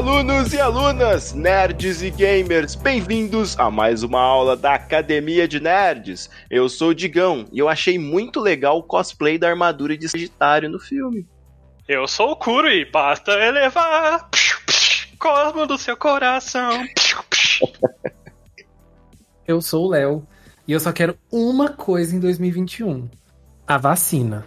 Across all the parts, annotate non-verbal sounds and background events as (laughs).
Alunos e alunas, nerds e gamers, bem-vindos a mais uma aula da Academia de Nerds. Eu sou o Digão e eu achei muito legal o cosplay da armadura de Sagitário no filme. Eu sou o Kuro e basta elevar cosmo do seu coração. Eu sou o Léo e eu só quero uma coisa em 2021: a vacina.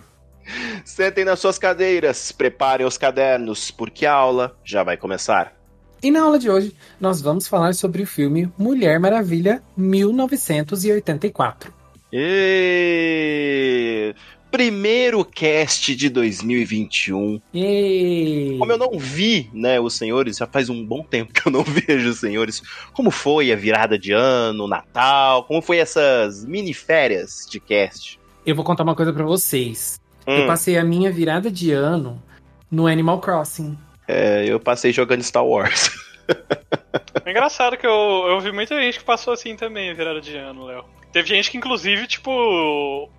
Sentem nas suas cadeiras, preparem os cadernos, porque a aula já vai começar. E na aula de hoje, nós vamos falar sobre o filme Mulher Maravilha 1984. E... Primeiro cast de 2021. E... Como eu não vi, né, os senhores, já faz um bom tempo que eu não (laughs) vejo os senhores. Como foi a virada de ano, Natal? Como foi essas mini férias de cast? Eu vou contar uma coisa para vocês. Hum. Eu passei a minha virada de ano no Animal Crossing. É, eu passei jogando Star Wars. É engraçado que eu, eu vi muita gente que passou assim também, a virada de ano, Léo. Teve gente que, inclusive, tipo,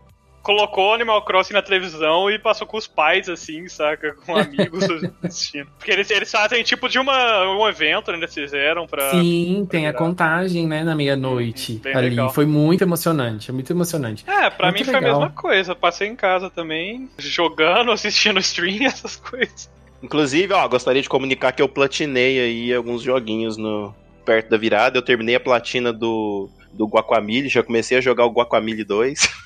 colocou Animal Crossing na televisão e passou com os pais, assim, saca? Com (laughs) amigos assistindo. Porque eles, eles fazem tipo de uma, um evento, né? Eles fizeram pra. Sim, pra tem a virar. contagem, né, na meia-noite. Ali. legal. Foi muito emocionante, é muito emocionante. É, pra Muito mim foi a legal. mesma coisa. Passei em casa também, jogando, (laughs) assistindo stream, (laughs) essas coisas. Inclusive, ó, gostaria de comunicar que eu platinei aí alguns joguinhos no perto da virada. Eu terminei a platina do, do Guacamole, já comecei a jogar o Guacamole 2.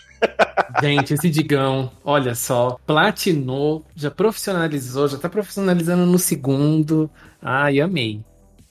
Gente, esse Digão, olha só, platinou, já profissionalizou, já tá profissionalizando no segundo. Ai, amei.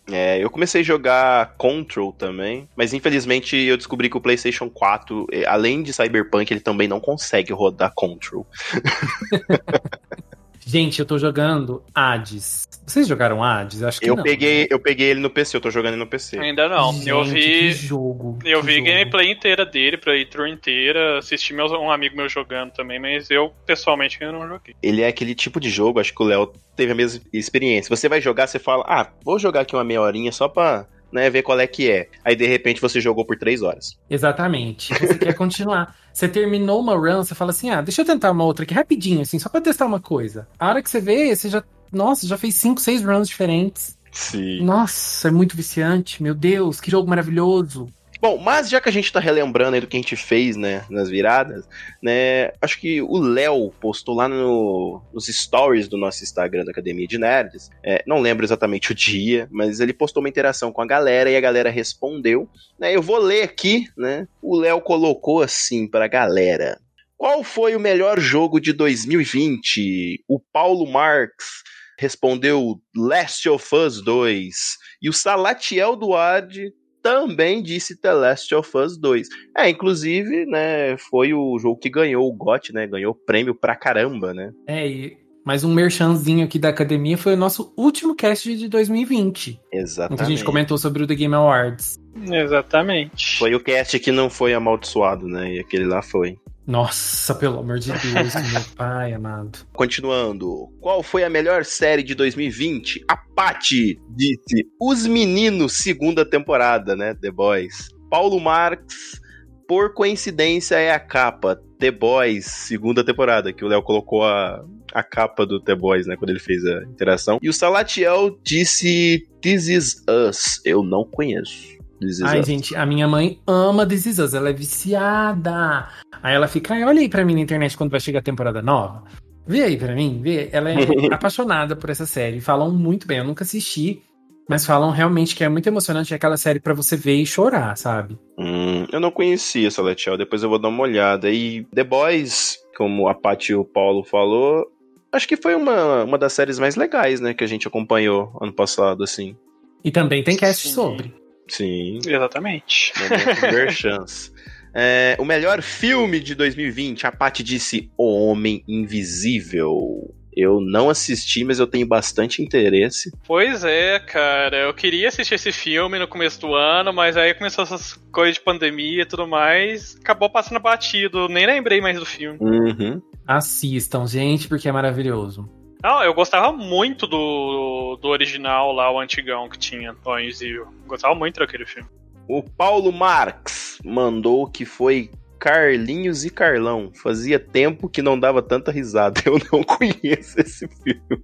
É, eu comecei a jogar Control também, mas infelizmente eu descobri que o PlayStation 4, eh, além de Cyberpunk, ele também não consegue rodar Control. (laughs) Gente, eu tô jogando Hades. Vocês jogaram Hades? Acho que Eu não. peguei, eu peguei ele no PC, eu tô jogando ele no PC. Ainda não. Gente, eu Que vi. jogo. Eu que vi jogo. gameplay inteira dele, playthrough inteira, assisti meus, um amigo meu jogando também, mas eu pessoalmente ainda não joguei. Ele é aquele tipo de jogo, acho que o Léo teve a mesma experiência. Você vai jogar, você fala, ah, vou jogar aqui uma meia horinha só pra né, ver qual é que é. Aí de repente você jogou por três horas. Exatamente. Você quer (laughs) continuar. Você terminou uma run, você fala assim: ah, deixa eu tentar uma outra aqui rapidinho, assim, só pra testar uma coisa. A hora que você vê, você já. Nossa, já fez cinco, seis runs diferentes. Sim. Nossa, é muito viciante. Meu Deus, que jogo maravilhoso. Bom, mas já que a gente tá relembrando aí do que a gente fez, né, nas viradas, né, acho que o Léo postou lá no, nos stories do nosso Instagram da Academia de Nerds, é, não lembro exatamente o dia, mas ele postou uma interação com a galera e a galera respondeu, né, eu vou ler aqui, né, o Léo colocou assim pra galera. Qual foi o melhor jogo de 2020? O Paulo Marx respondeu Last of Us 2 e o Salatiel Duarte também disse The Last of Us 2. É, inclusive, né, foi o jogo que ganhou o GOT, né, ganhou prêmio pra caramba, né? É, e mais um merchanzinho aqui da academia foi o nosso último cast de 2020. Em que a Exatamente. gente comentou sobre o The Game Awards. Exatamente. Foi o cast que não foi amaldiçoado, né, e aquele lá foi. Nossa, pelo amor de Deus, (laughs) meu pai amado. Continuando, qual foi a melhor série de 2020? A Paty disse Os Meninos, segunda temporada, né? The Boys. Paulo Marx, por coincidência, é a capa. The Boys, segunda temporada, que o Léo colocou a, a capa do The Boys, né? Quando ele fez a interação. E o Salatiel disse This Is Us. Eu não conheço. This Is Ai, Us. gente, a minha mãe ama This Is Us, ela é viciada. Aí ela fica, "Ai, olha aí pra mim na internet quando vai chegar a temporada nova. Vê aí pra mim, vê. Ela é (laughs) apaixonada por essa série. Falam muito bem, eu nunca assisti, mas falam realmente que é muito emocionante. É aquela série pra você ver e chorar, sabe? Hum, eu não conhecia Salatiel, depois eu vou dar uma olhada. E The Boys, como a Paty e o Paulo falou, acho que foi uma, uma das séries mais legais, né, que a gente acompanhou ano passado, assim. E também tem cast Sim. sobre. Sim, Exatamente. (laughs) chance. É, o melhor filme de 2020, a Paty disse O Homem Invisível. Eu não assisti, mas eu tenho bastante interesse. Pois é, cara. Eu queria assistir esse filme no começo do ano, mas aí começou essas coisas de pandemia e tudo mais. Acabou passando batido. Nem lembrei mais do filme. Uhum. Assistam, gente, porque é maravilhoso. Não, eu gostava muito do, do original lá, o antigão que tinha, o Invisível. Gostava muito daquele filme. O Paulo Marx mandou que foi Carlinhos e Carlão. Fazia tempo que não dava tanta risada. (laughs) Eu não conheço esse filme.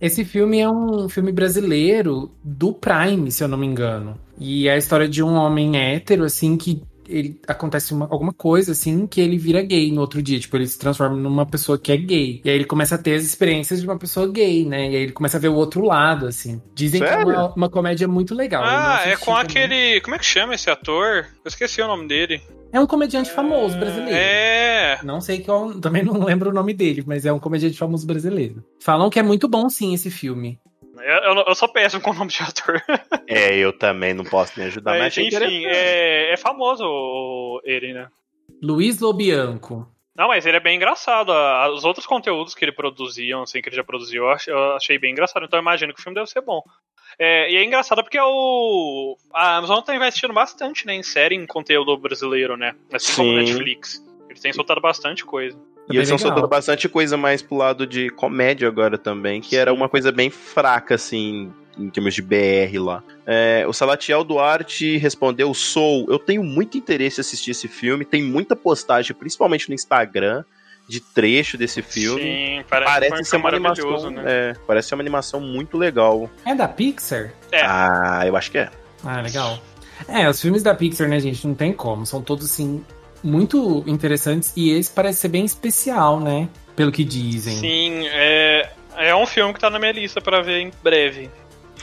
Esse filme é um filme brasileiro do Prime, se eu não me engano. E é a história de um homem hétero, assim, que ele acontece uma, alguma coisa assim que ele vira gay no outro dia. Tipo, ele se transforma numa pessoa que é gay. E aí ele começa a ter as experiências de uma pessoa gay, né? E aí ele começa a ver o outro lado, assim. Dizem Sério? que é uma, uma, comédia muito legal. Ah, é com aquele. Como é que chama esse ator? Eu esqueci o nome dele. É um comediante famoso brasileiro. É. Não sei qual. Também não lembro o nome dele, mas é um comediante famoso brasileiro. Falam que é muito bom, sim, esse filme. Eu, eu, sou péssimo com o nome de ator. (laughs) É, eu também não posso me ajudar, mas, mas enfim, é, é famoso ele, né? Luiz Lobianco. Não, mas ele é bem engraçado. Os outros conteúdos que ele produziam, assim, que ele já produziu, eu achei bem engraçado. Então eu imagino que o filme deve ser bom. É, e é engraçado porque é o. A Amazon tá investindo bastante né, em série, em conteúdo brasileiro, né? Assim Sim. como Netflix. Eles têm soltado bastante coisa. E eles estão soltando bastante coisa mais pro lado de comédia agora também, que Sim. era uma coisa bem fraca, assim, em termos de BR lá. É, o Salatiel Duarte respondeu: Sou, eu tenho muito interesse em assistir esse filme, tem muita postagem, principalmente no Instagram, de trecho desse filme. Sim, parece, parece ser uma animação. Né? É, parece ser uma animação muito legal. É da Pixar? É. Ah, eu acho que é. Ah, legal. É, os filmes da Pixar, né, gente, não tem como. São todos, assim, muito interessantes e esse parece ser bem especial, né? Pelo que dizem. Sim, é, é um filme que tá na minha lista para ver em breve.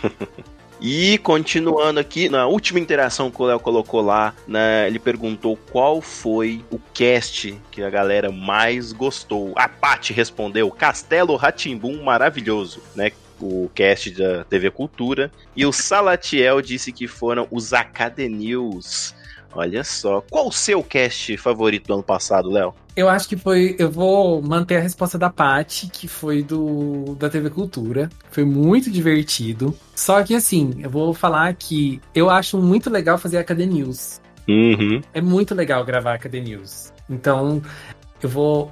(laughs) E continuando aqui, na última interação que o Léo colocou lá, né, ele perguntou qual foi o cast que a galera mais gostou. A Paty respondeu: Castelo Ratimbum maravilhoso, né? O cast da TV Cultura. E o Salatiel disse que foram os Acadenews. Olha só. Qual o seu cast favorito do ano passado, Léo? Eu acho que foi. Eu vou manter a resposta da Paty, que foi do da TV Cultura. Foi muito divertido. Só que assim, eu vou falar que eu acho muito legal fazer a KD News. Uhum. É muito legal gravar a KD News. Então, eu vou,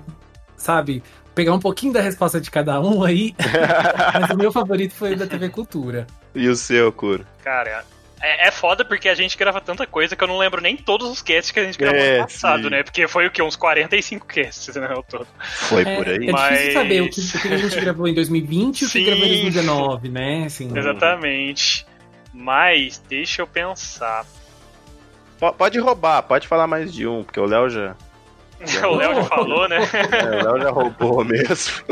sabe, pegar um pouquinho da resposta de cada um aí. (laughs) mas o meu favorito foi o da TV Cultura. E o seu, Curo? Cara, é, é foda porque a gente grava tanta coisa que eu não lembro nem todos os casts que a gente gravou é, no passado, sim. né? Porque foi o que? Uns 45 casts, né? O todo. Foi é, por aí. É Mas... difícil saber o que, o que, a gente gravou em 2020 e o que gravou em 2019, né? Assim, (laughs) Exatamente. Mas, deixa eu pensar. Pode roubar, pode falar mais de um, porque o Léo já. já (laughs) o Léo já falou, né? (laughs) É, o Léo já roubou mesmo.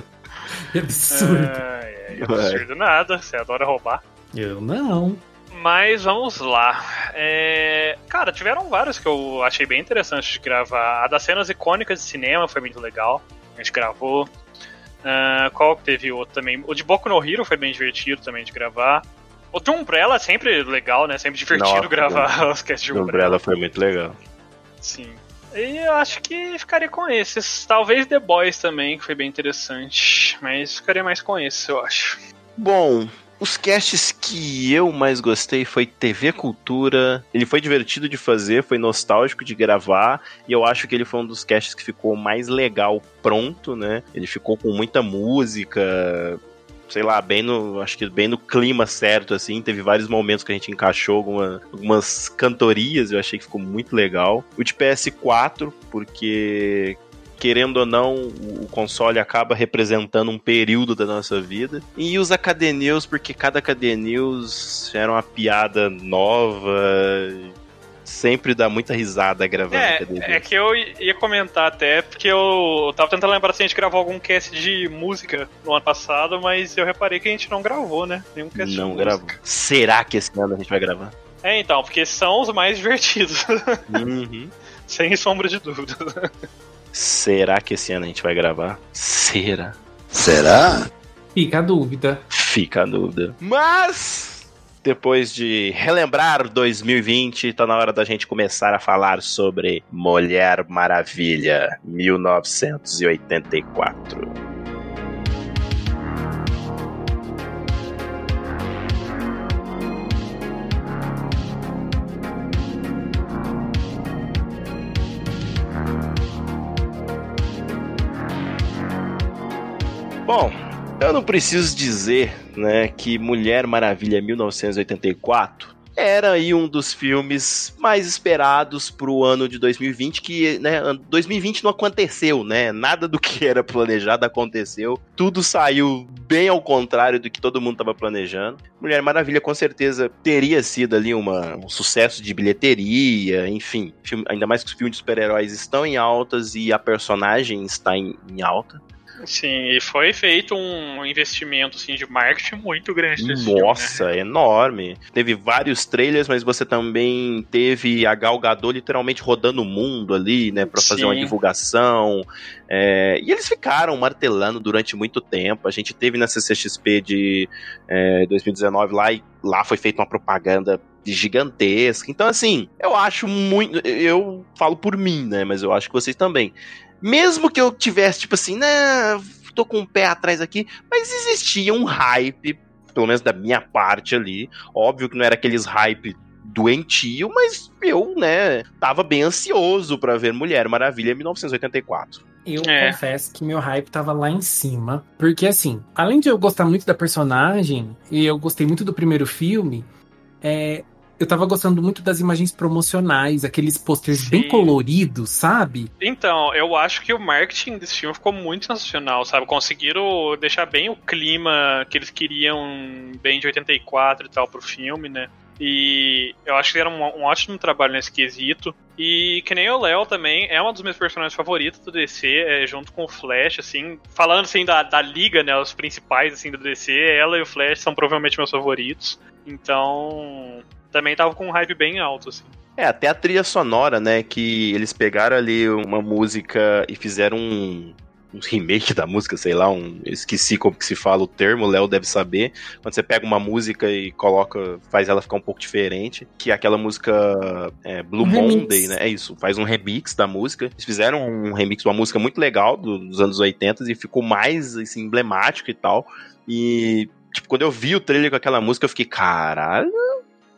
Que absurdo. É, é absurdo nada, você adora roubar. Eu não. Mas vamos lá. É... Cara, tiveram vários que eu achei bem interessantes de gravar. A das cenas icônicas de cinema foi muito legal. A gente gravou. Uh, qual que teve outro também? O de Boku no Hero foi bem divertido também de gravar. O de Umbrella é sempre legal, né? Sempre divertido Nossa, gravar (laughs) os casts de Umbrella. Umbrella foi muito legal. Sim. E eu acho que ficaria com esses. Talvez The Boys também, que foi bem interessante. Mas ficaria mais com esses, eu acho. Bom, os casts que eu mais gostei foi TV Cultura. Ele foi divertido de fazer, foi nostálgico de gravar. E eu acho que ele foi um dos casts que ficou mais legal pronto, né? Ele ficou com muita música, sei lá, bem no, acho que bem no clima certo, assim. Teve vários momentos que a gente encaixou alguma, algumas cantorias, eu achei que ficou muito legal. O de PS4, porque querendo ou não, o console acaba representando um período da nossa vida. E os AKD News, porque cada AKD News era uma piada nova, sempre dá muita risada gravando. É, é que eu ia comentar até, porque eu tava tentando lembrar se a gente gravou algum cast de música no ano passado, mas eu reparei que a gente não gravou, né? Nenhum cast não de gravou. Música. Será que esse ano a gente vai gravar? É, então, porque são os mais (laughs) divertidos. Uhum. Sem sombra de dúvida. Será que esse ano a gente vai gravar? Será? Será? Fica a dúvida. Fica a dúvida. Mas, depois de relembrar 2020, tá na hora da gente começar a falar sobre Mulher Maravilha 1984. Bom, eu não preciso dizer, né, que Mulher Maravilha 1984 era aí um dos filmes mais esperados pro ano de 2020, que, né, 2020 não aconteceu, né? Nada do que era planejado aconteceu. Tudo saiu bem ao contrário do que todo mundo estava planejando. Mulher Maravilha com certeza teria sido ali uma, um sucesso de bilheteria, enfim. Filme, ainda mais que os filmes de super-heróis estão em altas e a personagem está em, em alta. Sim, e foi feito um investimento assim, de marketing muito grande nesse Nossa, filme, né? enorme. Teve vários trailers, mas você também teve a Gal Gadot literalmente rodando o mundo ali, né, para fazer uma divulgação. É, e eles ficaram martelando durante muito tempo. A gente teve na CCXP de é, 2019 lá e lá foi feita uma propaganda gigantesca. Então, assim, eu acho muito. Eu falo por mim, né? Mas eu acho que vocês também. Mesmo que eu tivesse, tipo assim, né, tô com um pé atrás aqui, mas existia um hype, pelo menos da minha parte ali. Óbvio que não era aqueles hype doentio, mas eu, né, tava bem ansioso para ver Mulher Maravilha 1984. Eu é. confesso que meu hype tava lá em cima. Porque, assim, além de eu gostar muito da personagem, e eu gostei muito do primeiro filme, é, eu tava gostando muito das imagens promocionais, aqueles posters Sim. bem coloridos, sabe? Então, eu acho que o marketing desse filme ficou muito sensacional, sabe? Conseguiram deixar bem o clima que eles queriam, bem de 84 e tal, pro filme, né? E eu acho que era um, um, ótimo trabalho nesse quesito. E que nem o Léo também, é um dos meus personagens favoritos do DC, é, junto com o Flash, assim. Falando assim da, da liga, né? Os principais assim do DC, ela e o Flash são provavelmente meus favoritos. Então, também tava com um hype bem alto, assim. É, até a trilha sonora, né? Que eles pegaram ali uma música e fizeram um, um remake da música, sei lá, um. esqueci como que se fala o termo, o Léo deve saber. Quando você pega uma música e coloca, faz ela ficar um pouco diferente, que é aquela música é, Blue um Monday, remix. né? É isso, faz um remix da música. Eles fizeram um remix de uma música muito legal dos anos 80 e ficou mais assim, emblemático e tal. E, tipo, quando eu vi o trailer com aquela música, eu fiquei, caralho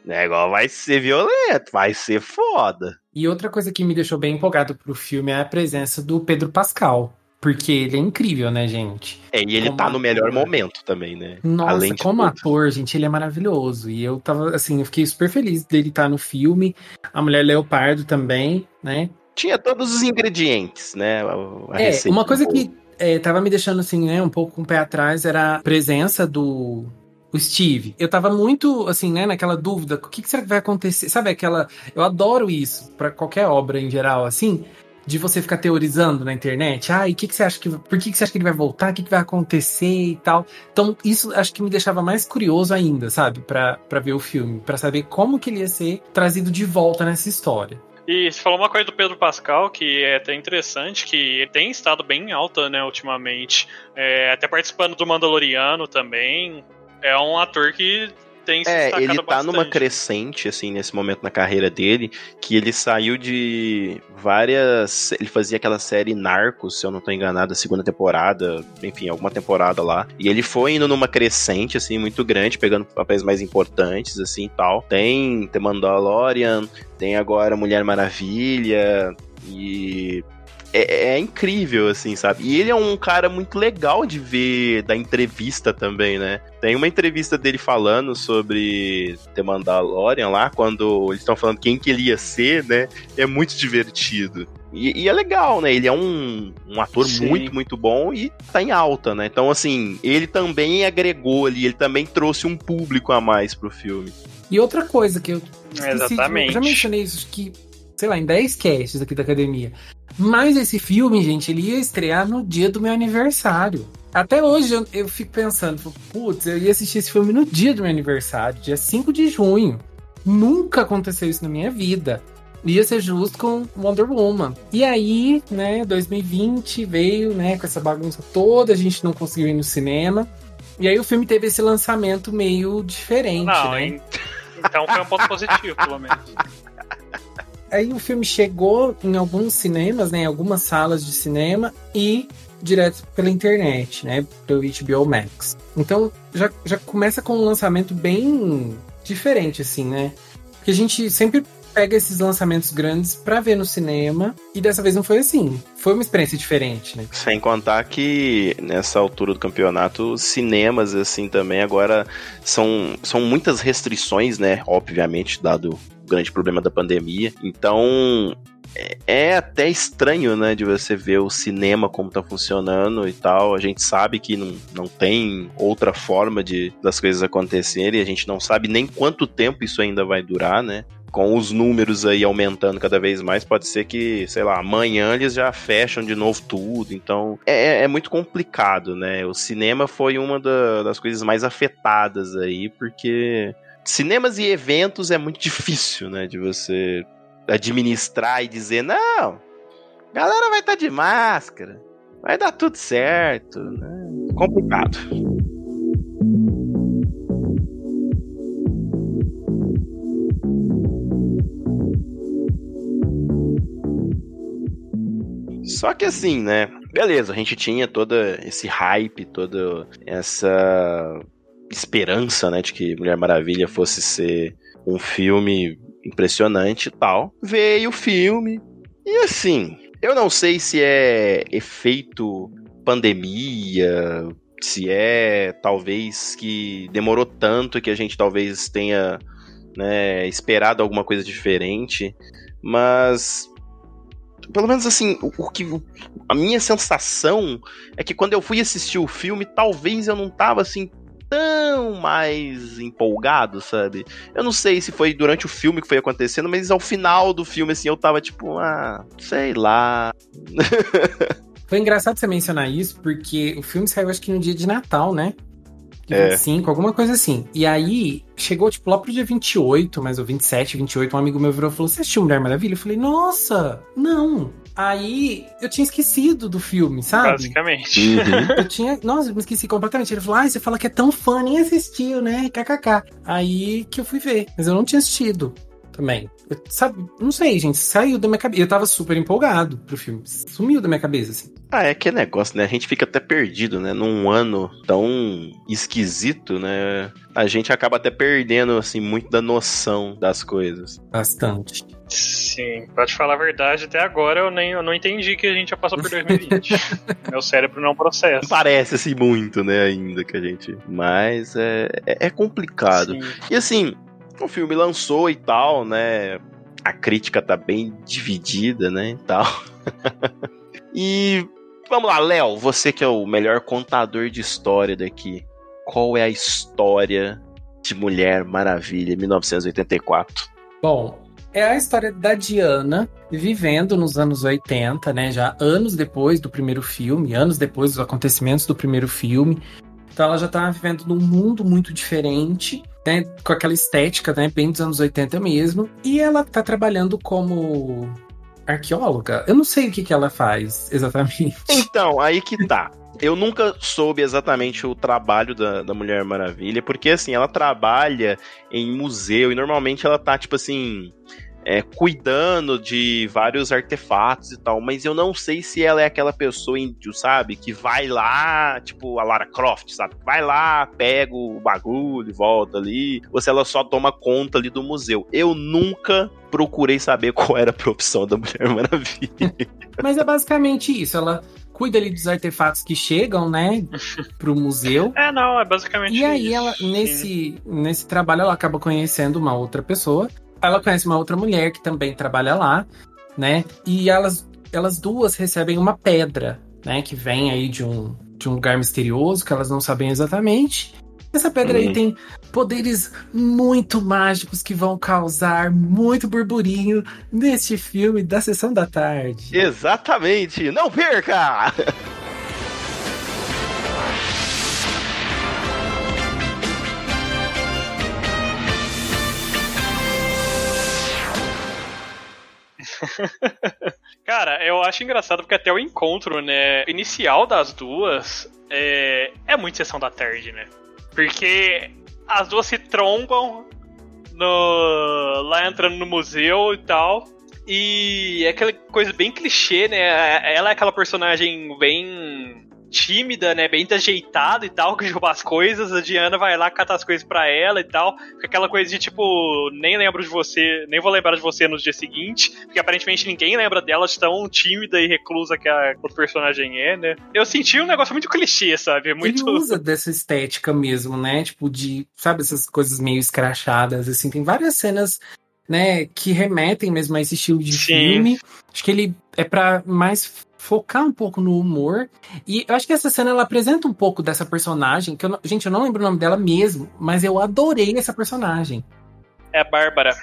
o negócio vai ser violento, vai ser foda. E outra coisa que me deixou bem empolgado pro filme é a presença do Pedro Pascal. Porque ele é incrível, né, gente? É, e ele como tá no melhor momento também, né? Nossa, Além como tudo. ator, gente, ele é maravilhoso. E eu tava, assim, eu fiquei super feliz dele estar tá no filme. A Mulher Leopardo também, né? Tinha todos os ingredientes, né? A é, uma coisa que é, tava me deixando, assim, né, um pouco com o pé atrás era a presença do, o Steve. Eu tava muito, assim, né, naquela dúvida, o que, que será que vai acontecer? Sabe aquela. Eu adoro isso, para qualquer obra em geral, assim, de você ficar teorizando na internet. Ah, e que, que você acha que. Por que, que você acha que ele vai voltar? O que, que vai acontecer e tal. Então, isso acho que me deixava mais curioso ainda, sabe? para ver o filme, para saber como que ele ia ser trazido de volta nessa história. E você falou uma coisa do Pedro Pascal que é até interessante, que ele tem estado bem alta, né, ultimamente. É, até participando do Mandaloriano também é um ator que tem se É, ele tá bastante. numa crescente, assim, nesse momento na carreira dele, que ele saiu de várias. Ele fazia aquela série Narcos, se eu não tô enganado, a segunda temporada, enfim, alguma temporada lá. E ele foi indo numa crescente, assim, muito grande, pegando papéis mais importantes, assim e tal. Tem The Mandalorian, tem agora Mulher Maravilha, e é, é, incrível, assim, sabe? E ele é um cara muito legal de ver da entrevista também, né? Tem uma entrevista dele falando sobre The Mandalorian lá, quando eles estão falando quem que ele ia ser, né? É muito divertido. E, e é legal, né? Ele é um, um ator Sim. muito, muito bom e tá em alta, né? Então, assim, ele também agregou ali, ele também trouxe um público a mais pro filme. E outra coisa que eu. Exatamente. eu já mencionei isso, que sei lá, em 10 casts aqui da academia. Mas esse filme, gente, ele ia estrear no dia do meu aniversário. Até hoje eu, eu fico pensando, putz, eu ia assistir esse filme no dia do meu aniversário, dia 5 de junho. Nunca aconteceu isso na minha vida. Ia ser justo com Wonder Woman. E aí, né, 2020 veio, né, com essa bagunça toda, a gente não conseguiu ir no cinema. E aí o filme teve esse lançamento meio diferente, não, né? Então foi um ponto positivo, pelo menos. (laughs) Aí o filme chegou em alguns cinemas, né, em algumas salas de cinema e direto pela internet, né, pelo HBO Max. Então já, já começa com um lançamento bem diferente, assim, né? Porque a gente sempre pega esses lançamentos grandes pra ver no cinema. E dessa vez não foi assim. Foi uma experiência diferente, né? Sem contar que nessa altura do campeonato, cinemas, assim, também agora são, são muitas restrições, né? Obviamente, dado grande problema da pandemia. Então, é, é até estranho, né, de você ver o cinema como tá funcionando e tal. A gente sabe que não, não tem outra forma de das coisas acontecerem, a gente não sabe nem quanto tempo isso ainda vai durar, né? Com os números aí aumentando cada vez mais, pode ser que, sei lá, amanhã eles já fecham de novo tudo. Então, é, é muito complicado, né? O cinema foi uma da, das coisas mais afetadas aí, porque cinemas e eventos é muito difícil, né? De você administrar e dizer, não, galera vai estar tá de máscara, vai dar tudo certo. Né? Complicado. Só que assim, né? Beleza, a gente tinha todo esse hype, toda essa esperança, né, de que Mulher Maravilha fosse ser um filme impressionante e tal. Veio o filme. E assim, eu não sei se é efeito pandemia, se é talvez que demorou tanto que a gente talvez tenha né, esperado alguma coisa diferente, mas pelo menos assim, o, que a minha sensação é que quando eu fui assistir o filme, talvez eu não tava assim tão mais empolgado, sabe? Eu não sei se foi durante o filme que foi acontecendo, mas ao final do filme, assim, eu tava tipo, ah, sei lá. (laughs) Foi engraçado você mencionar isso, porque o filme saiu acho que no dia de Natal, né? É. 25, alguma coisa assim. E aí, chegou, tipo, lá pro dia 28, mas o 27, 28, um amigo meu virou e falou: Você assistiu Mulher Maravilha? Eu falei, nossa, não. Aí eu tinha esquecido do filme, sabe? Basicamente. Uhum. Eu tinha. Nossa, eu me esqueci completamente. Ele falou: Ah, você fala que é tão fã, nem assistiu, né? KKK. Aí que eu fui ver. Mas eu não tinha assistido também. Eu, sabe, não sei, gente, saiu da minha cabeça. Eu tava super empolgado pro filme. Sumiu da minha cabeça, assim. Ah, é que é negócio, né? A gente fica até perdido, né? Num ano tão esquisito, né? A gente acaba até perdendo, assim, muito da noção das coisas. Bastante. Sim, pra te falar a verdade, até agora eu nem eu não entendi que a gente já passou por 2020. (laughs) Meu cérebro não processa. Parece assim muito, né, ainda que a gente. Mas é, é, é complicado. Sim. E assim, o filme lançou e tal, né? A crítica tá bem dividida, né? E tal. (laughs) e vamos lá, Léo, você que é o melhor contador de história daqui. Qual é a história de Mulher Maravilha 1984? Bom, é a história da Diana vivendo nos anos 80, né? Já anos depois do primeiro filme, anos depois dos acontecimentos do primeiro filme. Então ela já tá vivendo num mundo muito diferente, né? Com aquela estética, né? Bem dos anos 80 mesmo. E ela tá trabalhando como arqueóloga. Eu não sei o que, que ela faz exatamente. Então, aí que tá. Eu nunca soube exatamente o trabalho da, da Mulher Maravilha, porque assim, ela trabalha em museu e normalmente ela tá, tipo assim, é, cuidando de vários artefatos e tal, mas eu não sei se ela é aquela pessoa índio, sabe? Que vai lá, tipo a Lara Croft, sabe? Vai lá, pega o bagulho e volta ali, ou se ela só toma conta ali do museu. Eu nunca procurei saber (laughs) qual era a profissão da Mulher Maravilha. Mas é basicamente isso, ela cuida ali dos artefatos que chegam, né, (laughs) pro museu. É, não, é basicamente E aí ela, nesse, nesse trabalho, ela acaba conhecendo uma outra pessoa ela conhece uma outra mulher que também trabalha lá, né? E elas, elas duas recebem uma pedra, né? Que vem aí de um, de um lugar misterioso que elas não sabem exatamente. Essa pedra uhum. aí tem poderes muito mágicos que vão causar muito burburinho neste filme da sessão da tarde. Exatamente! Não perca! (laughs) Cara, eu acho engraçado porque até o encontro, né, inicial das duas é, é muito sessão da tarde, né? Porque as duas se trombam no, lá entrando no museu e tal. E é aquela coisa bem clichê, né? Ela é aquela personagem bem tímida, né? Bem ajeitada e tal, (laughs) que derruba as coisas. A Diana vai lá, cata as coisas pra ela e tal. Fica aquela coisa de tipo, nem lembro de você, nem vou lembrar de você no dia seguinte. Porque aparentemente ninguém lembra dela de tão tímida e reclusa que a, o personagem é, né? Eu senti um negócio muito clichê, sabe? Muito... Ele usa dessa estética mesmo, né? Tipo, de, sabe, essas coisas meio escrachadas, assim. Tem várias cenas né, que remetem mesmo a esse estilo de Sim. filme. Acho que ele é para mais focar um pouco no humor. E eu acho que essa cena ela apresenta um pouco dessa personagem, que eu, gente, eu não lembro o nome dela mesmo, mas eu adorei essa personagem. É a Bárbara.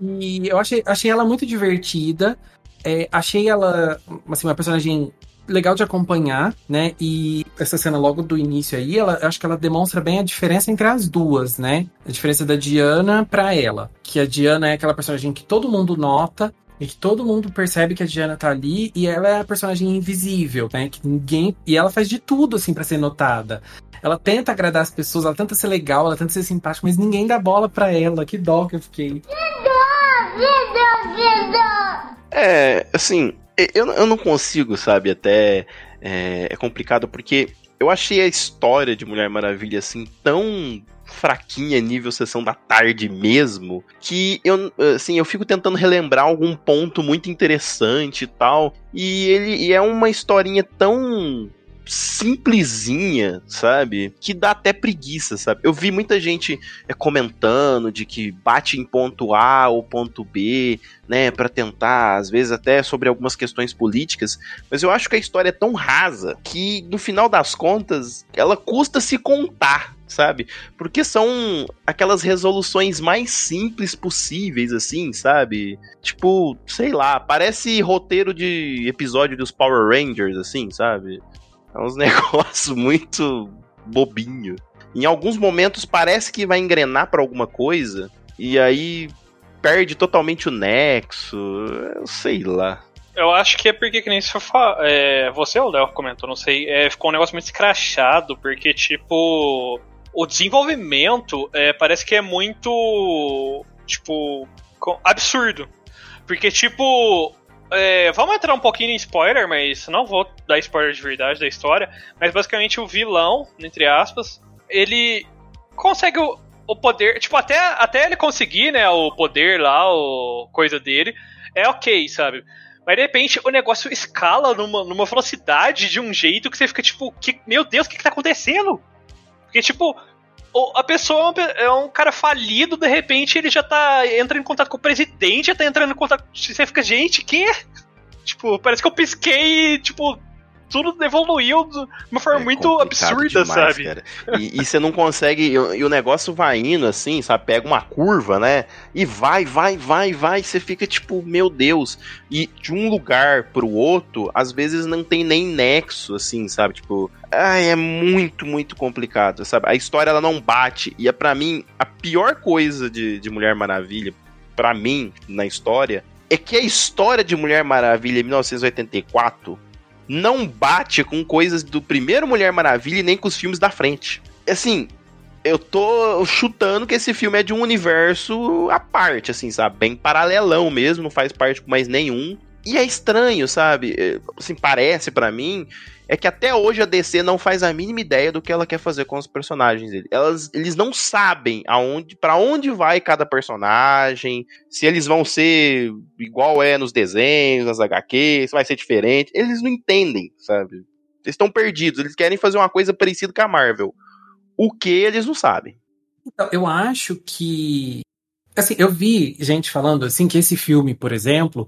E eu achei, achei ela muito divertida. É, achei ela assim, uma personagem legal de acompanhar, né? E essa cena logo do início aí, ela acho que ela demonstra bem a diferença entre as duas, né? A diferença da Diana para ela, que a Diana é aquela personagem que todo mundo nota, e que todo mundo percebe que a Diana tá ali e ela é a personagem invisível, né? Que ninguém. E ela faz de tudo, assim, para ser notada. Ela tenta agradar as pessoas, ela tenta ser legal, ela tenta ser simpática, mas ninguém dá bola para ela. Que dó que eu fiquei. Que dó, que dó, que dó. É, assim, eu, eu não consigo, sabe, até. É, é complicado porque eu achei a história de Mulher Maravilha assim tão fraquinha nível sessão da tarde mesmo, que eu assim, eu fico tentando relembrar algum ponto muito interessante e tal, e ele e é uma historinha tão simplesinha, sabe? Que dá até preguiça, sabe? Eu vi muita gente é, comentando de que bate em ponto A ou ponto B, né, para tentar, às vezes até sobre algumas questões políticas, mas eu acho que a história é tão rasa que no final das contas ela custa se contar, sabe? Porque são aquelas resoluções mais simples possíveis, assim, sabe? Tipo, sei lá, parece roteiro de episódio dos Power Rangers, assim, sabe? É uns (laughs) negócios muito bobinho. Em alguns momentos parece que vai engrenar para alguma coisa e aí perde totalmente o nexo. Eu sei lá. Eu acho que é porque, que nem se fa... é, você ou o Léo comentou, não sei, é, ficou um negócio muito escrachado, porque, tipo, o desenvolvimento é, parece que é muito, tipo, absurdo. Porque, tipo, é, vamos entrar um pouquinho em spoiler, mas não vou dar spoiler de verdade da história. Mas basicamente o vilão, entre aspas, ele consegue o, o poder. Tipo, até, até ele conseguir, né, o poder lá, o coisa dele, é ok, sabe? Mas de repente o negócio escala numa, numa velocidade de um jeito que você fica tipo, que, meu Deus, o que, que tá acontecendo? Porque, tipo, a pessoa é, é um cara falido, de repente ele já tá entra em contato com o presidente, já tá entrando em contato. Você fica, gente, que? Tipo, parece que eu pisquei, tipo, tudo evoluiu de uma forma é muito absurda, demais, sabe? Cara. E, e, você não consegue. E, e, o negócio vai indo assim, sabe? Pega uma curva, né? E vai, vai, vai, vai. Você fica tipo, meu Deus. E de um lugar pro outro, às vezes não tem nem nexo, assim, sabe? Tipo. Ai, é muito, muito complicado, sabe? A história ela não bate. E é para mim a pior coisa de, de Mulher Maravilha, para mim, na história, é que a história de Mulher Maravilha 1984 não bate com coisas do primeiro Mulher Maravilha e nem com os filmes da frente. Assim, eu tô chutando que esse filme é de um universo à parte, assim, sabe? Bem paralelão mesmo, não faz parte mais nenhum. E é estranho, sabe? É, assim, parece para mim é que até hoje a DC não faz a mínima ideia do que ela quer fazer com os personagens dele. Elas, eles não sabem aonde, para onde vai cada personagem, se eles vão ser igual é nos desenhos, nas HQs, se vai ser diferente. Eles não entendem, sabe? Eles estão perdidos, eles querem fazer uma coisa parecida com a Marvel. O que eles não sabem. Então, eu acho que assim, eu vi gente falando assim que esse filme, por exemplo,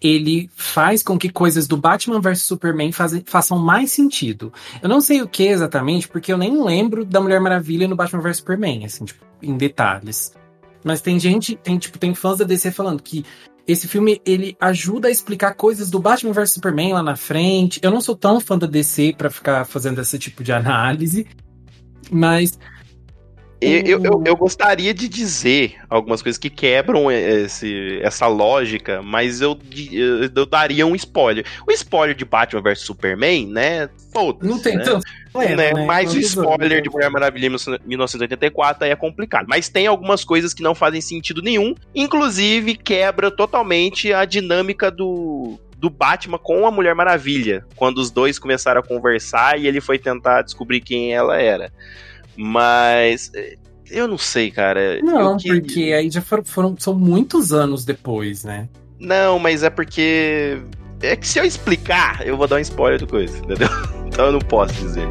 ele faz com que coisas do Batman vs Superman faz, façam mais sentido. Eu não sei o que exatamente, porque eu nem lembro da Mulher Maravilha no Batman vs Superman, assim, tipo, em detalhes. Mas tem gente, tem, tipo, tem fãs da DC falando que esse filme ele ajuda a explicar coisas do Batman vs Superman lá na frente. Eu não sou tão fã da DC para ficar fazendo esse tipo de análise, mas eu, eu, eu, gostaria de dizer algumas coisas que quebram esse, essa lógica, mas eu, eu, eu daria um spoiler. O spoiler de Batman vs Superman, né? Foda Não tem né? tanto. né? né? Mas o spoiler de Mulher Maravilha 1984 aí é complicado. Mas tem algumas coisas que não fazem sentido nenhum. Inclusive, quebra totalmente a dinâmica do, do Batman com a Mulher Maravilha, quando os dois começaram a conversar e ele foi tentar descobrir quem ela era. Mas eh, eu não sei, cara. Não, que... porque aí já foram, foram, são muitos anos depois, né? Não, mas é porque é que se eu explicar, eu vou dar um spoiler do coisa, entendeu? (laughs) Então eu não posso dizer.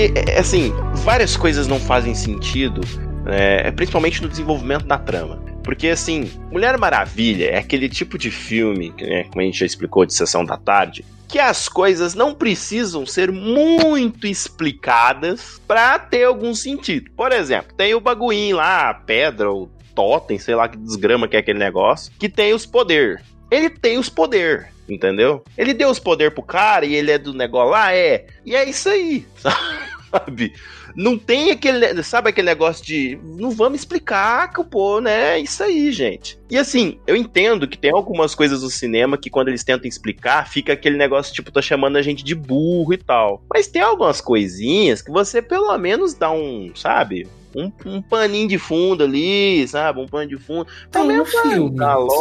Porque, é, assim, várias coisas não fazem sentido, né, principalmente no desenvolvimento da trama. Porque, assim, Mulher Maravilha é aquele tipo de filme, né, como a gente já explicou de Sessão da Tarde, que as coisas não precisam ser muito explicadas para ter algum sentido. Por exemplo, tem o baguinho lá, a pedra, o totem, sei lá que desgrama que é aquele negócio, que tem os poder. Ele tem os poder entendeu? Ele deu os poder pro cara e ele é do negócio lá, é. E é isso aí, (laughs) sabe? Não tem aquele, sabe aquele negócio de não vamos explicar que o pô, né? É isso aí, gente. E assim, eu entendo que tem algumas coisas do cinema que quando eles tentam explicar, fica aquele negócio tipo, tô chamando a gente de burro e tal. Mas tem algumas coisinhas que você pelo menos dá um, sabe? Um, um paninho de fundo ali, sabe? Um pano de fundo. Tem no filme.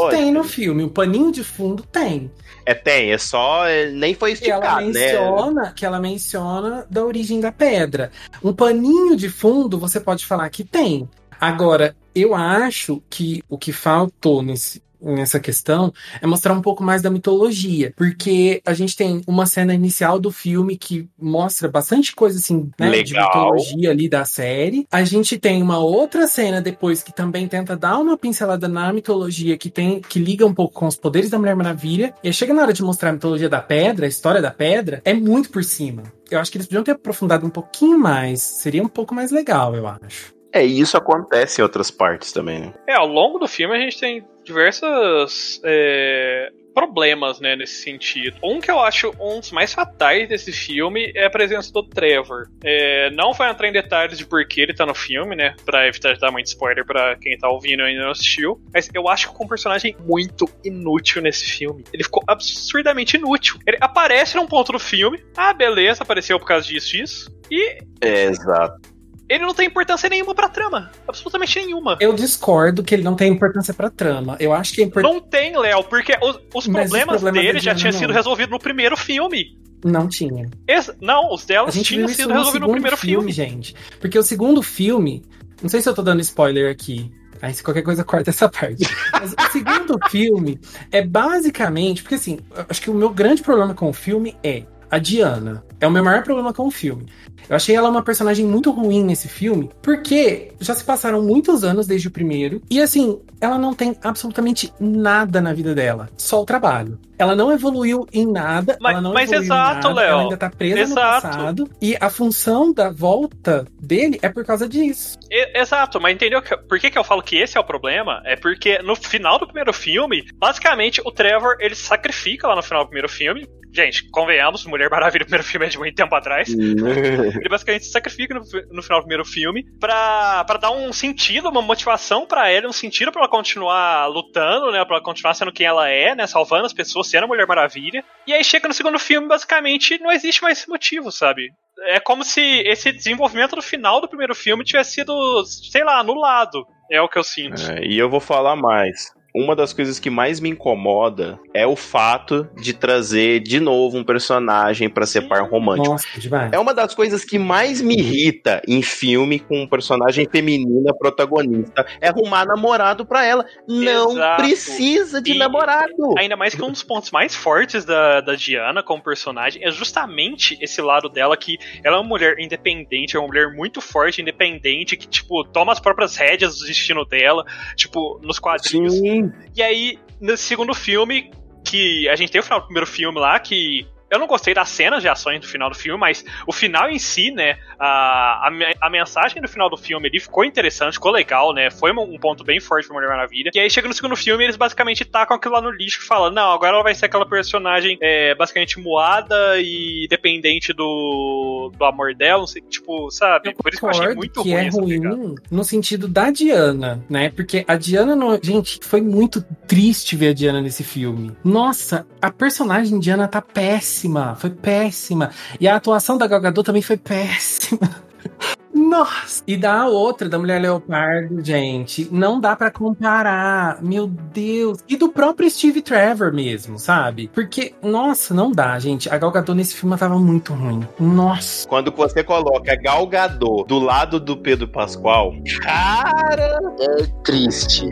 Tem no filme. O paninho de fundo tem. É, tem, é só. É, nem foi esticado, ela né? menciona, né? Que ela menciona da origem da pedra. Um paninho de fundo, você pode falar que tem. Agora, eu acho que o que faltou nesse, nessa questão é mostrar um pouco mais da mitologia, porque a gente tem uma cena inicial do filme que mostra bastante coisa assim, né, de mitologia ali da série. A gente tem uma outra cena depois que também tenta dar uma pincelada na mitologia que tem que liga um pouco com os poderes da Mulher Maravilha. E aí chega na hora de mostrar a mitologia da pedra, a história da pedra, é muito por cima. Eu acho que eles podiam ter aprofundado um pouquinho mais, seria um pouco mais legal, eu acho. É, e isso acontece em outras partes também, né? É, ao longo do filme a gente tem diversas é, problemas, né, nesse sentido. Um que eu acho um dos mais fatais desse filme é a presença do Trevor. É, não vai entrar em detalhes de por que ele tá no filme, né, pra evitar dar muito spoiler pra quem tá ouvindo e ainda não assistiu, mas eu acho que é um personagem muito inútil nesse filme. Ele ficou absurdamente inútil. Ele aparece num ponto do filme, ah, beleza, apareceu por causa disso, disso, e... É, exato ele não tem importância nenhuma pra trama. Absolutamente nenhuma. Eu discordo que ele não tem importância pra trama. Eu acho que é importante. Não tem, Léo, porque os, os problemas, problemas dele já tinham sido resolvidos no primeiro filme. Não tinha. Esse, não, os delas tinham sido resolvidos no primeiro filme, filme. gente. Porque o segundo filme. Não sei se eu tô dando spoiler aqui. Aí se qualquer coisa corta essa parte. (laughs) Mas o segundo filme é basicamente. Porque assim, acho que o meu grande problema com o filme é a Diana. É o meu maior problema com o filme. Eu achei ela uma personagem muito ruim nesse filme, porque já se passaram muitos anos desde o primeiro, e assim, ela não tem absolutamente nada na vida dela, só o trabalho. Ela não evoluiu em nada. Mas, ela não mas exato, Léo. Ela ainda tá presa exato. no passado. E a função da volta dele é por causa disso. E, exato, mas entendeu que, por que, que eu falo que esse é o problema? É porque no final do primeiro filme, basicamente o Trevor ele sacrifica lá no final do primeiro filme. Gente, convenhamos, Mulher Maravilha, (laughs) o primeiro filme é de muito tempo atrás. ele basicamente se sacrifica no, no, final do primeiro filme pra, pra dar um sentido, uma motivação para ela, um sentido para ela continuar lutando, né? Pra ela continuar sendo quem ela é, né? Salvando as pessoas, sendo a Mulher Maravilha. E aí chega no segundo filme, basicamente, não existe mais esse motivo, sabe? É como se esse desenvolvimento do final do primeiro filme tivesse sido, sei lá, anulado. É o que eu sinto. É, e eu vou falar mais uma das coisas que mais me incomoda é o fato de trazer de novo um personagem para ser par romântico. Nossa, demais. É uma das coisas que mais me irrita em filme com um personagem feminina protagonista é arrumar namorado para ela. Não Exato. precisa de e namorado. Ainda mais que um dos pontos mais fortes da, da Diana como personagem é justamente esse lado dela que ela é uma mulher independente, é uma mulher muito forte, independente, que, tipo, toma as próprias rédeas do destino dela, tipo, nos quadrinhos. Sim. E aí, no segundo filme, que a gente tem o final do primeiro filme lá, que eu não gostei das cenas de ações do final do filme, mas o final em si, né? A, a, a mensagem do final do filme ele ficou interessante, ficou legal, né? Foi um, um ponto bem forte pra Mulher Maravilha. E aí chega no segundo filme eles basicamente tacam aquilo lá no lixo e falam: não, agora ela vai ser aquela personagem é, basicamente moada e dependente do, do amor dela, não sei, tipo, sabe? Por isso que eu achei muito que ruim. É ruim no sentido da Diana, né? Porque a Diana, não, gente, foi muito triste ver a Diana nesse filme. Nossa, a personagem Diana tá péssima, foi péssima. E a atuação da Gal Gadot também foi péssima. (laughs) Nossa! E da outra, da Mulher Leopardo, gente, não dá para comparar. Meu Deus. E do próprio Steve Trevor mesmo, sabe? Porque, nossa, não dá, gente. A Gal Gadot nesse filme tava muito ruim. Nossa. Quando você coloca Gal Gadot do lado do Pedro Pascoal, cara, é triste.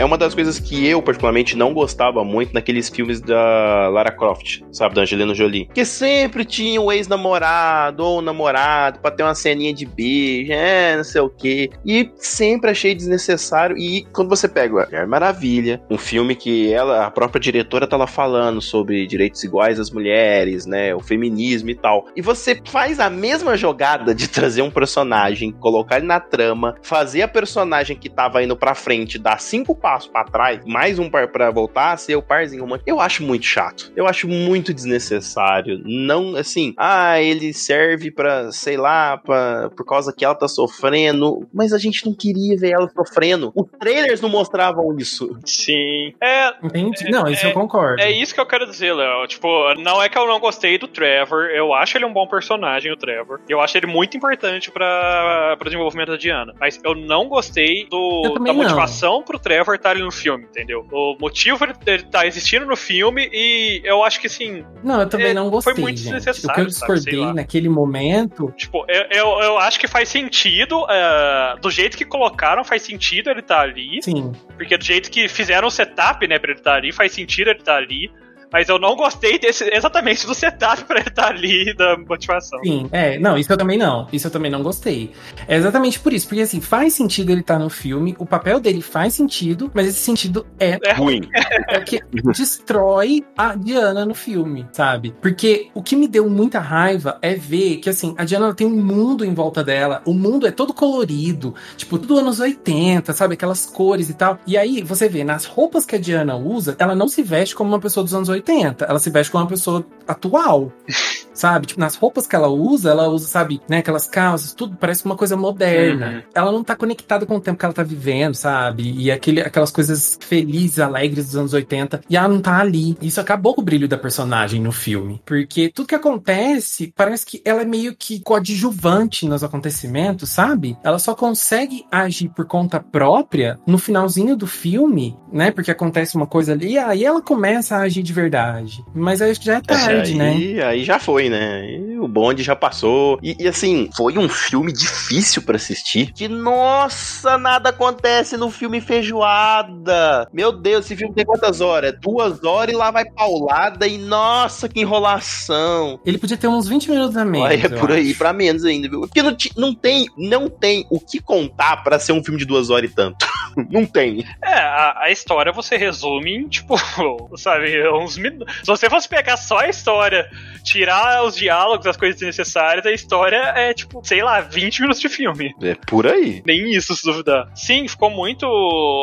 É uma das coisas que eu, particularmente, não gostava muito naqueles filmes da Lara Croft, sabe, da Angelina Jolie. Que sempre tinha um ex-namorado ou um namorado pra ter uma ceninha de beijo, é, não sei o quê. E sempre achei desnecessário. E quando você pega Mulher Maravilha, um filme que ela, a própria diretora, tá lá falando sobre direitos iguais às mulheres, né, o feminismo e tal. E você faz a mesma jogada de trazer um personagem, colocar ele na trama, fazer a personagem que tava indo pra frente dar cinco passos passo para trás, mais um par para voltar a ser o parzinho romântico. Eu acho muito chato. Eu acho muito desnecessário. Não, assim, ah, ele serve para, sei lá, pra, por causa que ela tá sofrendo, mas a gente não queria ver ela sofrendo. Os trailers não mostravam isso. Sim. É. Entendi. Não, isso é, eu concordo. É isso que eu quero dizer, Léo. Tipo, não é que eu não gostei do Trevor. Eu acho ele um bom personagem, o Trevor. Eu acho ele muito importante para o desenvolvimento da Diana. Mas eu não gostei do, da motivação não. pro Trevor estar ali no filme, entendeu? O motivo ele estar tá existindo no filme e eu acho que assim. Não, eu também é, não gostei. Foi muito gente. desnecessário. O que eu discordei naquele momento. Tipo, eu, eu, eu, acho que faz sentido. Uh, do jeito que colocaram, faz sentido ele estar tá ali. Sim. Porque do jeito que fizeram o setup, né, pra ele estar tá ali, faz sentido ele estar tá ali. Mas eu não gostei desse, exatamente do setup (laughs) pra ele estar ali, da motivação. Sim, é, não, isso eu também não. Isso eu também não gostei. É exatamente por isso, porque assim, faz sentido ele estar no filme, o papel dele faz sentido, mas esse sentido é, é ruim. (laughs) É que destrói a Diana no filme, sabe? Porque o que me deu muita raiva é ver que assim, a Diana tem um mundo em volta dela, o mundo é todo colorido, tipo, tudo anos 80, sabe? Aquelas cores e tal. E aí você vê, nas roupas que a Diana usa, ela não se veste como uma pessoa dos anos 80. 80. Ela se veste como uma pessoa atual. (laughs) sabe? Tipo, nas roupas que ela usa, ela usa, sabe, né, aquelas calças, tudo parece uma coisa moderna. Uhum. Ela não tá conectada com o tempo que ela tá vivendo, sabe? E aquele, aquelas coisas felizes, alegres dos anos 80. E ela não tá ali. Isso acabou com o brilho da personagem no filme. Porque tudo que acontece, parece que ela é meio que coadjuvante nos acontecimentos, sabe? Ela só consegue agir por conta própria no finalzinho do filme, né? Porque acontece uma coisa ali, aí ela começa a agir de verdade. Mas que já é tarde, aí, né? Aí já foi, né? E o bonde já passou. E, e, assim, foi um filme difícil para assistir. Que, nossa, nada acontece no filme Feijoada. Meu Deus, esse filme tem quantas horas? Duas horas e lá vai paulada. E, nossa, que enrolação. Ele podia ter uns 20 minutos a menos. é por aí, pra menos ainda, viu? Porque não, não, tem, não tem o que contar para ser um filme de duas horas e tanto. (laughs) não tem. É, a, a, história você resume em, tipo, (laughs) sabe, uns minutos. Se você fosse pegar só a história, tirar os diálogos, as coisas necessárias, a história é tipo, sei lá, 20 minutos de filme. É por aí. Nem isso, se duvidar. Sim, ficou muito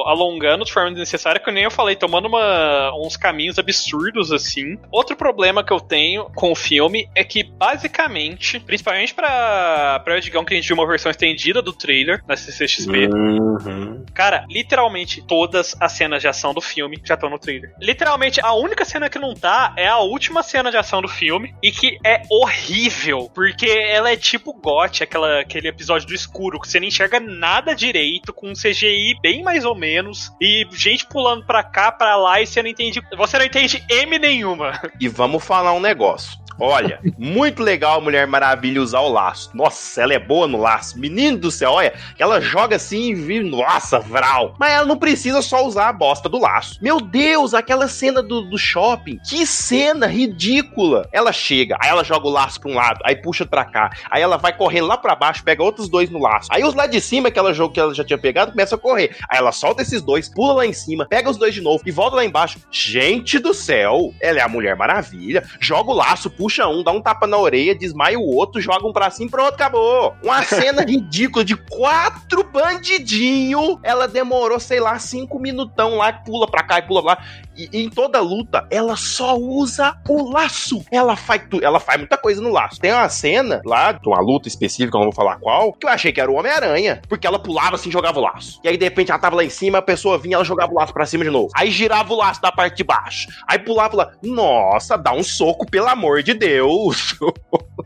alongando de forma desnecessária, que nem eu falei, tomando uma, uns caminhos absurdos assim. Outro problema que eu tenho com o filme é que, basicamente, principalmente pra, pra Edgão, que a gente viu uma versão estendida do trailer na CCXP, uhum. cara, literalmente todas as cenas de ação do filme já estão no trailer. Literalmente, a única cena que não tá é a última cena de ação do filme e que é horrível, porque ela é tipo GOT, aquela, aquele episódio do escuro, que você não enxerga nada direito, com um CGI bem mais ou menos, e gente pulando pra cá, pra lá, e você não entende. Você não entende M nenhuma. E vamos falar um negócio Olha, muito legal a Mulher Maravilha usar o laço. Nossa, ela é boa no laço. Menino do céu, olha, ela joga assim e vira, nossa, vral. Mas ela não precisa só usar a bosta do laço. Meu Deus, aquela cena do, do shopping. Que cena ridícula. Ela chega, aí ela joga o laço pra um lado, aí puxa pra cá. Aí ela vai correndo lá pra baixo, pega outros dois no laço. Aí os lá de cima, que ela que ela já tinha pegado, começa a correr. Aí ela solta esses dois, pula lá em cima, pega os dois de novo e volta lá embaixo. Gente do céu, ela é a Mulher Maravilha. Joga o laço, puxa um, dá um tapa na orelha, desmaia o outro, joga um pra cima, pronto, acabou. Uma (laughs) cena ridícula de quatro bandidinhos. Ela demorou, sei lá, cinco minutão lá, pula pra cá e pula lá. E, e em toda luta, ela só usa o laço. Ela faz ela faz muita coisa no laço. Tem uma cena lá, de uma luta específica, não vou falar qual, que eu achei que era o Homem-Aranha. Porque ela pulava assim, jogava o laço. E aí, de repente, ela tava lá em cima, a pessoa vinha, ela jogava o laço pra cima de novo. Aí girava o laço da parte de baixo. Aí pulava lá. Nossa, dá um soco, pelo amor de Deus. (laughs)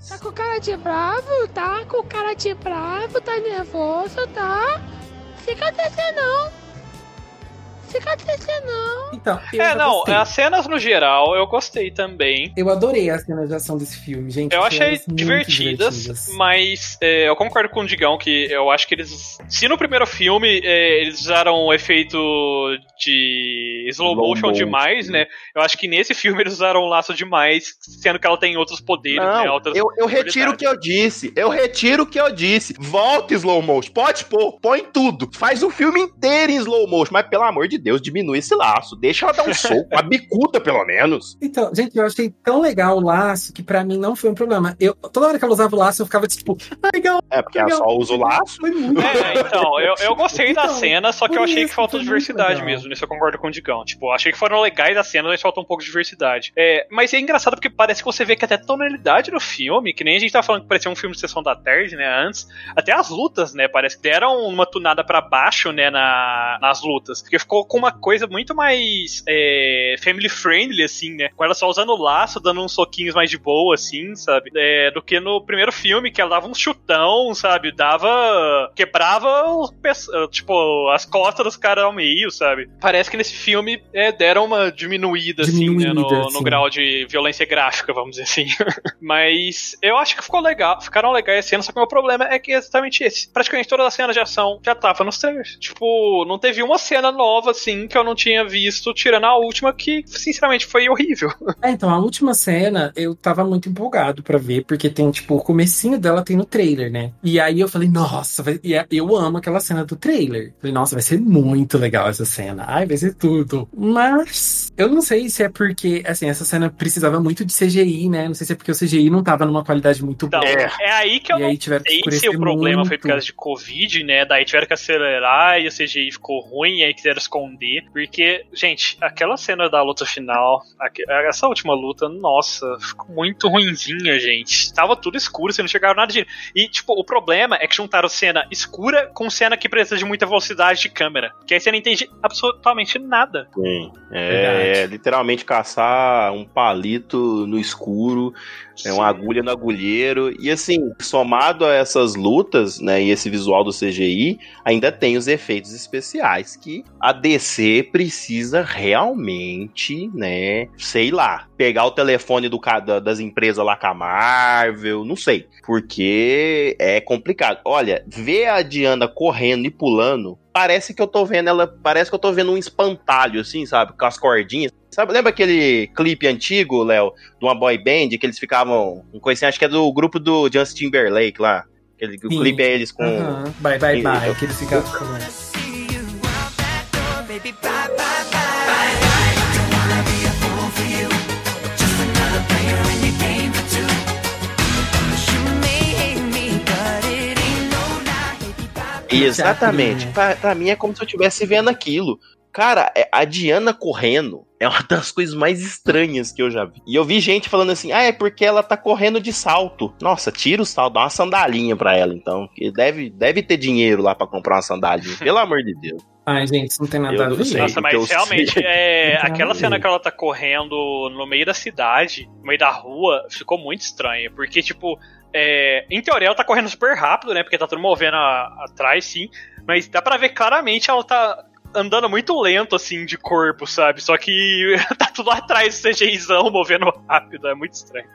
Tá com cara de bravo, tá? Com cara de bravo, tá nervoso, tá? Fica triste não. Fica triste não. Então, eu É, não, gostei. as cenas no geral eu gostei também. Eu adorei as cenas de ação desse filme, gente. Eu achei divertidas, divertidas. mas é, eu concordo com o Digão que eu acho que eles. Se no primeiro filme é, eles usaram o efeito de slow, Slow motion motion. demais, né? Eu acho que nesse filme eles usaram o laço demais, sendo que ela tem outros poderes, né? Não, Outras eu, eu retiro o que eu disse. Eu retiro o que eu disse. Volta slow motion. Pode pôr, põe tudo. Faz o filme inteiro em slow motion. Mas pelo amor de Deus, diminui esse laço. Deixa ela dar um (laughs) soco, uma bicuda pelo menos. Então, gente, eu achei tão legal o laço que pra mim não foi um problema. Eu, toda hora que ela usava o laço, eu ficava tipo, ah, legal. É, porque ela legal, só usa o laço. Foi muito É, então, eu, eu gostei da Então, cena, só que eu achei isso que muito diversidade legal. mesmo. Nisso eu concordo com o Digão. Tipo, eu achei que foram legais as cenas, mas faltou um pouco de diversidade. É, mas é engraçado porque parece que você vê que até a tonalidade do filme, que nem a gente tava falando que parecia um filme de sessão da tarde, né, antes, até as lutas, né, parece que deram uma tunada pra baixo, né, na, nas lutas. Porque ficou com uma coisa muito mais é, family friendly, assim, né, com ela só usando o laço, dando uns soquinhos mais de boa, assim, sabe, é, do que no primeiro filme, que ela dava um chutão, sabe, dava... quebrava, pe- tipo, as costas dos caras ao meio, sabe. Parece que nesse filme é, deram uma diminuída, assim, né, no, Diminuída, no grau de violência gráfica, vamos dizer assim. (laughs) Mas eu acho que ficou legal, ficaram legais as cenas, só que o meu problema é que é exatamente esse. Praticamente todas as cenas de ação já tava nos trailers. Tipo, não teve uma cena nova, assim, que eu não tinha visto, tirando a última, que, sinceramente, foi horrível. (laughs) É, então, a última cena eu tava muito empolgado pra ver, porque tem, tipo, o comecinho dela tem no trailer, né? E aí eu falei, nossa, vai... e eu amo aquela cena do trailer. Falei, nossa, vai ser muito legal essa cena. Ai, vai ser tudo. Mas eu não sei se é porque, assim, essa cena precisava muito de CGI, né? Não sei se é porque o CGI não tava numa qualidade muito Então, boa. é, aí que eu E não aí tiveram que se o problema muito. foi por causa de Covid, né? Daí tiveram que acelerar e o CGI ficou ruim, e aí quiseram esconder. Porque, gente, aquela cena da luta final, essa última luta, nossa, ficou muito ruinzinha, gente. Tava tudo escuro, você não chegava nada de. E, tipo, o problema é que juntaram cena escura com cena que precisa de muita velocidade de câmera. Que aí você não entende absolutamente nada. Sim. É, literalmente caçar um palito no escuro, é uma agulha no agulheiro. E assim, somado a essas lutas, né, e esse visual do CGI, ainda tem os efeitos especiais que a DC precisa realmente, né, sei lá, pegar o telefone do da- das empresas lá com a Marvel, não sei, porque é complicado. Olha, ver a Diana correndo e pulando, parece que eu tô vendo ela, parece que eu tô vendo um espantalho assim, sabe, com as cordinhas. Sabe, lembra aquele clipe antigo, Léo, de uma boy band que eles ficavam, um coisinha, acho que é do grupo do Justin Timberlake lá. Aquele, o clipe é eles com Aham. Bye, bye, Sim, bye. eu- Que eles ficavam. Bye, bye, bye. Bye, bye. Bye, bye. Exatamente. né? Pra, pra mim é como se eu estivesse vendo aquilo. Cara, é- a Diana correndo é uma das coisas mais estranhas que eu já vi. E eu vi gente falando assim: ah, é porque ela tá correndo de salto. Nossa, tira o salto, dá uma sandalinha pra ela, então. Porque deve, deve ter dinheiro lá pra comprar uma sandalinha. Pelo (laughs) amor de Deus. Ai, gente, isso não tem nada Eu a ver. sei. Nossa, que eu mas realmente, sei. é, aquela cena que ela tá correndo no meio da cidade, no meio da rua, ficou muito estranha. Porque, tipo, é, em teoria ela tá correndo super rápido, né? Porque tá todo movendo a- atrás, sim. Mas dá pra ver claramente ela tá andando muito lento, assim, de corpo, sabe? Só que (laughs) tá tudo atrás do CGIzão movendo rápido. É muito estranho.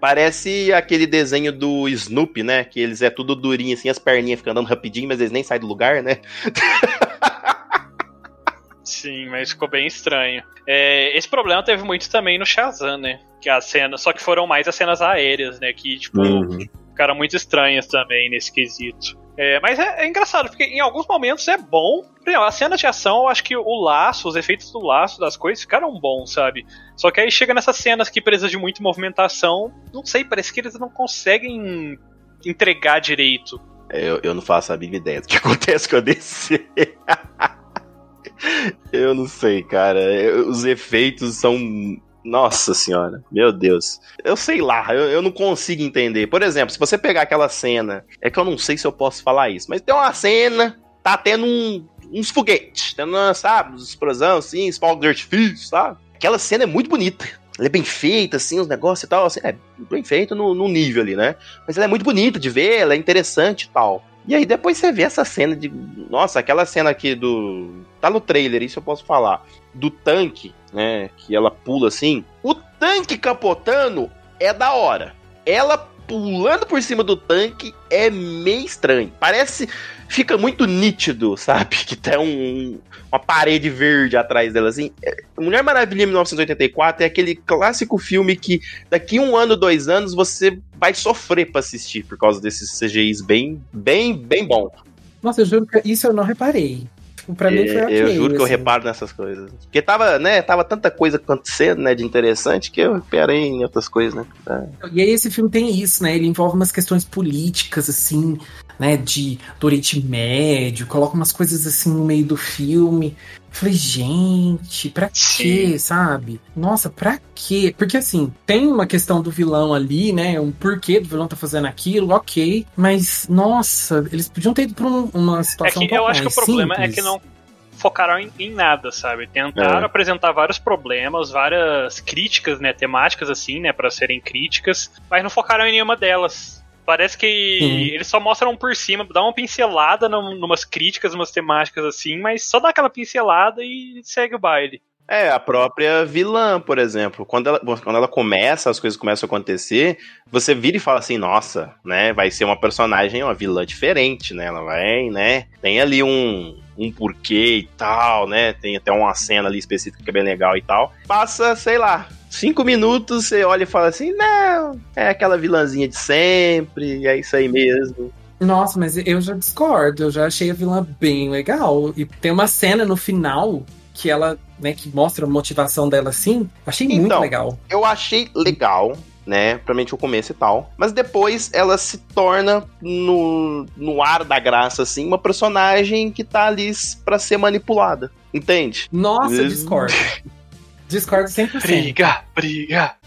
Parece aquele desenho do Snoopy, né? Que eles é tudo durinho, assim, as perninhas ficam andando rapidinho, mas eles nem saem do lugar, né? (laughs) Sim, mas ficou bem estranho. É, esse problema teve muito também no Shazam, né? Que as cenas, só que foram mais as cenas aéreas, né? Que, tipo, Uhum. ficaram muito estranhas também nesse quesito. É, mas é, é engraçado, porque em alguns momentos é bom. Exemplo, a cena de ação, eu acho que o laço, os efeitos do laço das coisas ficaram bons, sabe? Só que aí chega nessas cenas que precisa de muita movimentação, não sei, parece que eles não conseguem entregar direito. Eu, eu não faço a mínima ideia do que (laughs) acontece com a DC. (laughs) eu não sei, cara. Os efeitos são. Nossa senhora, meu Deus. Eu sei lá, eu, eu não consigo entender. Por exemplo, se você pegar aquela cena. É que eu não sei se eu posso falar isso, mas tem uma cena, tá tendo um- uns foguetes, tendo, sabe, uns explosão, assim, fogos de artifício, sabe? Aquela cena é muito bonita. Ela é bem feita, assim, os negócios e tal, assim, é bem feito no, no nível ali, né? Mas ela é muito bonita de ver, ela é interessante e tal. E aí depois você vê essa cena de. Nossa, aquela cena aqui do. Tá no trailer, isso eu posso falar. Do tanque, né? Que ela pula assim. O tanque capotando é da hora. Ela pulando por cima do tanque é meio estranho. Parece. Fica muito nítido, sabe? (laughs) Que tem um, uma parede verde atrás dela, assim. É, Mulher Maravilha 1984 é aquele clássico filme que daqui um ano, dois anos, você vai sofrer pra assistir por causa desses CGIs bem, bem, bem bom. Nossa, eu juro que isso eu não reparei. Tipo, Pra mim foi É, ok. eu juro que eu assim. reparo nessas coisas. Porque tava, né, tava tanta coisa acontecendo, né, de interessante, que eu reparei em outras coisas, né. É. E aí esse filme tem isso, né? Ele envolve umas questões políticas, assim, né? De do Oriente Médio, coloca umas coisas assim no meio do filme. Falei, gente, pra quê, sabe? Nossa, pra quê? Porque assim, tem uma questão do vilão ali, né? Um porquê do vilão tá fazendo aquilo, ok. Mas, nossa, eles podiam ter ido pra um- uma É situação que um eu acho que o problema é que não focaram em, em nada, sabe? Tentaram É. apresentar vários problemas, várias críticas, né, temáticas assim, né, para serem críticas, mas não focaram em nenhuma delas. Parece que Sim. eles só mostram por cima, dá uma pincelada num, numas críticas, umas temáticas assim, mas só dá aquela pincelada e segue o baile. É, a própria vilã, por exemplo. Quando ela, quando ela começa, as coisas começam a acontecer, você vira e fala assim, nossa, né? Vai ser uma personagem, uma vilã diferente, né? Ela vai, né? Tem ali um, um porquê e tal, né? Tem até uma cena ali específica que é bem legal e tal. Passa, sei lá, cinco minutos, você olha e fala assim, não, é aquela vilãzinha de sempre, é isso aí mesmo. Nossa, mas eu já discordo. Eu já achei a vilã bem legal. E tem uma cena no final que ela, né, que mostra a motivação dela assim. Achei muito Então, legal. eu achei legal, né? Provavelmente o começo e tal. Mas depois ela se torna, no, no ar da graça, assim, uma personagem que tá ali pra ser manipulada. Entende? Nossa, Hum. discordo. (laughs) Discordo 100%. Briga, briga.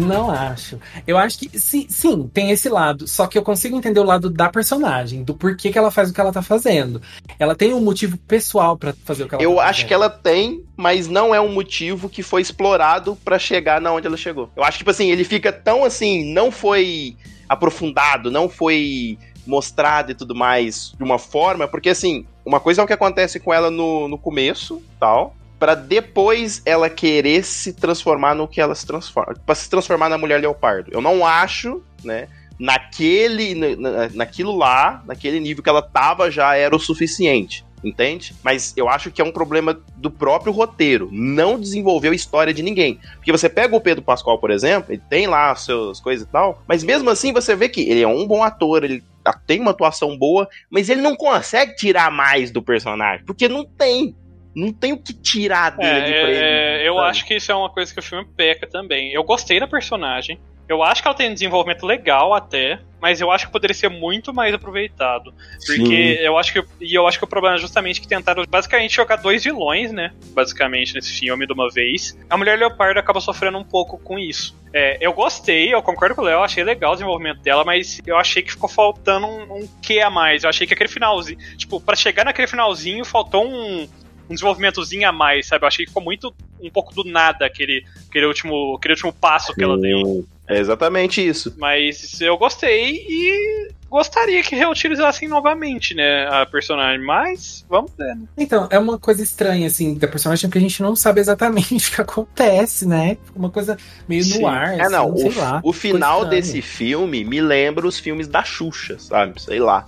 Não acho. Eu acho que sim, sim, tem esse lado. Só que eu consigo entender o lado da personagem, do porquê que ela faz o que ela tá fazendo. Ela tem um motivo pessoal pra fazer o que ela Eu tá acho fazendo. que ela tem, mas não é um motivo que foi explorado pra chegar na onde ela chegou. Eu acho que, tipo assim, ele fica tão assim, não foi aprofundado, não foi mostrado e tudo mais de uma forma, porque assim, uma coisa é o que acontece com ela no, no começo, tal, Pra depois ela querer se transformar no que ela se transforma, Pra se transformar na mulher leopardo. Eu não acho, né, naquele na- na- naquilo lá, naquele nível que ela tava já era o suficiente. Entende? Mas eu acho que é um problema do próprio roteiro. Não desenvolveu a história de ninguém. Porque você pega o Pedro Pascoal, por exemplo, ele tem lá as suas coisas e tal, mas mesmo assim você vê que ele é um bom ator, ele tem uma atuação boa, mas ele não consegue tirar mais do personagem. Porque não tem. Não tem o que tirar dele ali pra ele. É, eu acho que isso é uma coisa que o filme peca também. Eu gostei da personagem. Eu acho que ela tem um desenvolvimento legal até, mas eu acho que poderia ser muito mais aproveitado. Porque eu acho que e eu acho que o problema é justamente que tentaram basicamente jogar dois vilões, né? Basicamente nesse filme de uma vez. A Mulher Leopardo acaba sofrendo um pouco com isso. É, eu gostei, eu concordo com o Léo, achei legal o desenvolvimento dela, mas eu achei que ficou faltando um, um quê a mais. Eu achei que aquele finalzinho, tipo, pra chegar naquele finalzinho faltou um um desenvolvimentozinho a mais, sabe? Eu achei que ficou muito um pouco do nada aquele, aquele, último, aquele último passo que ela deu. É exatamente isso. Mas eu gostei e gostaria que reutilizassem novamente, né, a personagem, mas vamos ver, né? Então, é uma coisa estranha, assim, da personagem, porque a gente não sabe exatamente (laughs) o que acontece, né? Uma coisa meio Sim. no ar, É, não, assim, o, sei lá. o final desse filme me lembra os filmes da Xuxa, sabe? Sei lá.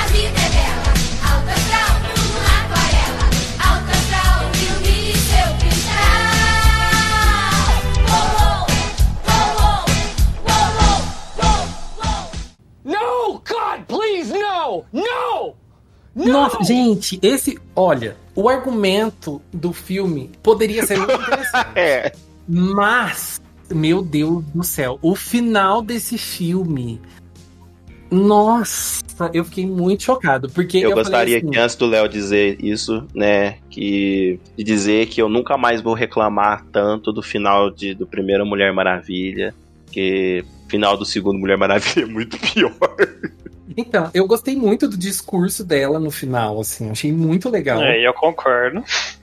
A vida no! No! Nossa, gente, esse. Olha, o argumento do filme poderia ser muito interessante. (laughs) É. Mas, meu Deus do céu, o final desse filme. Nossa, eu fiquei muito chocado. Porque Eu, eu, gostaria falei assim, que antes do Léo dizer isso, né, que de dizer que eu nunca mais vou reclamar tanto do final de, do primeiro Mulher Maravilha, que o final do segundo Mulher Maravilha é muito (laughs) pior. Então, eu gostei muito do discurso dela no final, assim, achei muito legal. É, eu concordo.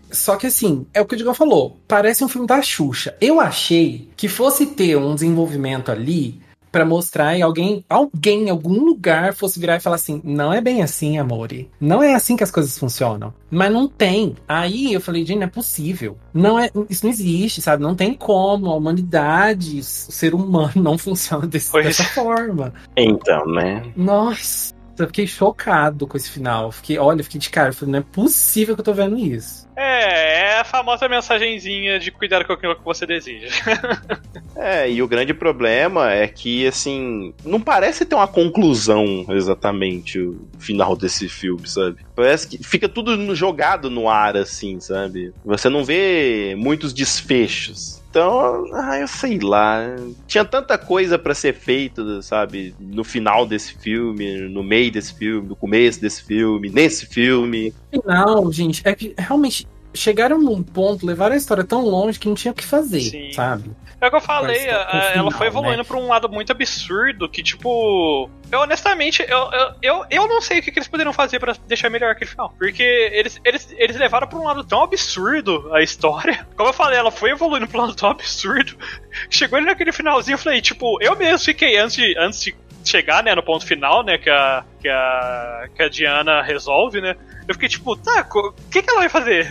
Só que assim, é o que o Digão falou, parece um filme da Xuxa. Eu achei que fosse ter um desenvolvimento ali pra mostrar e alguém, alguém em algum lugar fosse virar e falar assim: "Não é bem assim, amore. Não é assim que as coisas funcionam". Mas não tem. Aí eu falei: "Gente, não é possível. Não é, isso não existe, sabe? Não tem como a humanidade, o ser humano não (laughs) funciona desse- Pois. dessa forma". Então, né? Nossa, eu fiquei chocado com esse final. Fiquei, olha, eu fiquei de cara, eu falei, não é possível que eu tô vendo isso. É, é a famosa mensagenzinha de cuidar com aquilo que você deseja. (laughs) É, e o grande problema é que, assim, não parece ter uma conclusão exatamente o final desse filme, sabe? Parece que fica tudo jogado no ar, assim, sabe? Você não vê muitos desfechos. Então, ah, eu sei lá. Tinha tanta coisa pra ser feita, sabe? No final desse filme, no meio desse filme, no começo desse filme, nesse filme. Final, gente, é que realmente chegaram num ponto, levaram a história tão longe que não tinha o que fazer, Sim. sabe? É o que eu falei, tá a- ela foi evoluindo né? pra um lado muito absurdo que, tipo. Eu honestamente, eu, eu, eu, não sei o que, que eles poderiam fazer pra deixar melhor aquele final. Porque eles, eles, eles levaram pra um lado tão absurdo a história. (laughs) Como eu falei, ela foi evoluindo pra um lado tão absurdo. (laughs) Chegou ali naquele finalzinho, eu falei, tipo, eu mesmo fiquei antes de, antes de chegar, né, no ponto final, né, que a, que a, que a Diana resolve, né. Eu fiquei tipo, tá, o que, que ela vai fazer?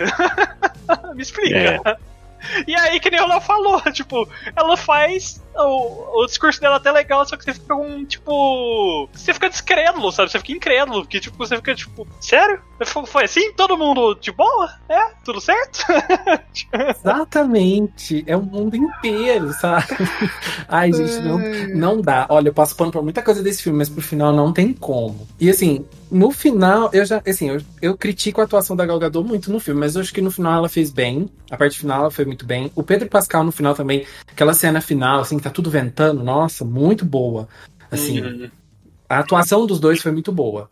(laughs) Me explica. E aí, que nem o Léo falou, (laughs) tipo, ela faz o, o discurso dela até legal, só que você fica um, tipo. Você fica descrédulo, sabe? Você fica incrédulo, porque, tipo, você fica, tipo, sério? Foi, assim? Todo mundo de boa? É? Tudo certo? (laughs) Exatamente. É o mundo inteiro, sabe? (laughs) Ai, gente, não, não dá. Olha, eu passo pano pra muita coisa desse filme, mas pro final não tem como. E assim, no final, eu já, assim, eu, eu critico a atuação da Gal Gadot muito no filme, mas eu acho que no final ela fez bem. A parte final ela foi muito bem. O Pedro Pascal no final também, aquela cena final, assim, que tá tudo ventando, nossa, muito boa. Assim, Uhum. a atuação dos dois foi muito boa,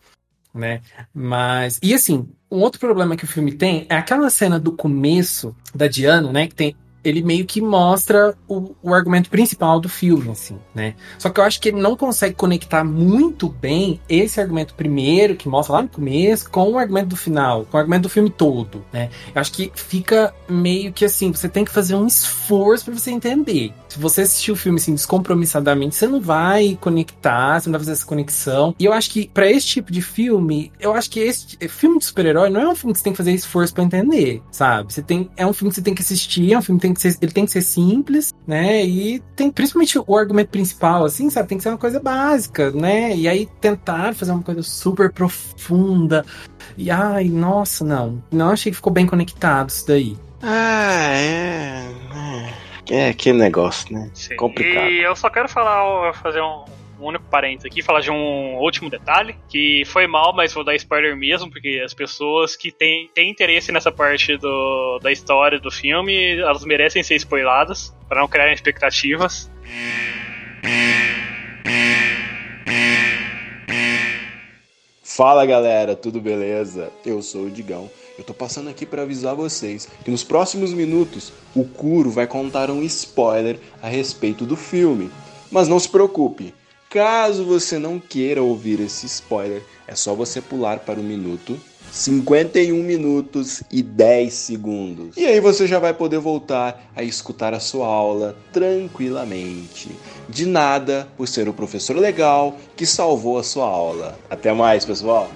né? Mas e assim, um outro problema que o filme tem é aquela cena do começo da Diana, né? Que tem ele meio que mostra o, o argumento principal do filme, assim, né? Só que eu acho que ele não consegue conectar muito bem esse argumento primeiro, que mostra lá no começo, com o argumento do final, com o argumento do filme todo, né? Eu acho que fica meio que assim, você tem que fazer um esforço pra você entender. Se você assistir o filme assim descompromissadamente, você não vai conectar, você não vai fazer essa conexão. E eu acho que pra esse tipo de filme, eu acho que esse filme de super-herói não é um filme que você tem que fazer esforço pra entender, sabe? Você tem é um filme que você tem que assistir, é um filme que tem que ser, ele tem que ser simples, né? E tem principalmente o argumento principal assim, sabe? Tem que ser uma coisa básica, né? E aí tentar fazer uma coisa super profunda. E ai, nossa, não. Não achei que ficou bem conectado isso daí. Ah, é. É, é aquele negócio, né? Sim. Complicado. E eu só quero falar, fazer um, um único parênteses aqui, falar de um último detalhe, que foi mal, mas vou dar spoiler mesmo, porque as pessoas que têm, têm interesse nessa parte do, da história do filme, elas merecem ser spoiladas, para não criarem expectativas. Fala galera, tudo beleza? Eu sou o Digão. Eu tô passando aqui para avisar vocês que nos próximos minutos o Kuro vai contar um spoiler a respeito do filme. Mas não se preocupe, caso você não queira ouvir esse spoiler, é só você pular para o minuto 51 minutos e 10 segundos. E aí você já vai poder voltar a escutar a sua aula tranquilamente. De nada por ser o professor legal que salvou a sua aula. Até mais, pessoal!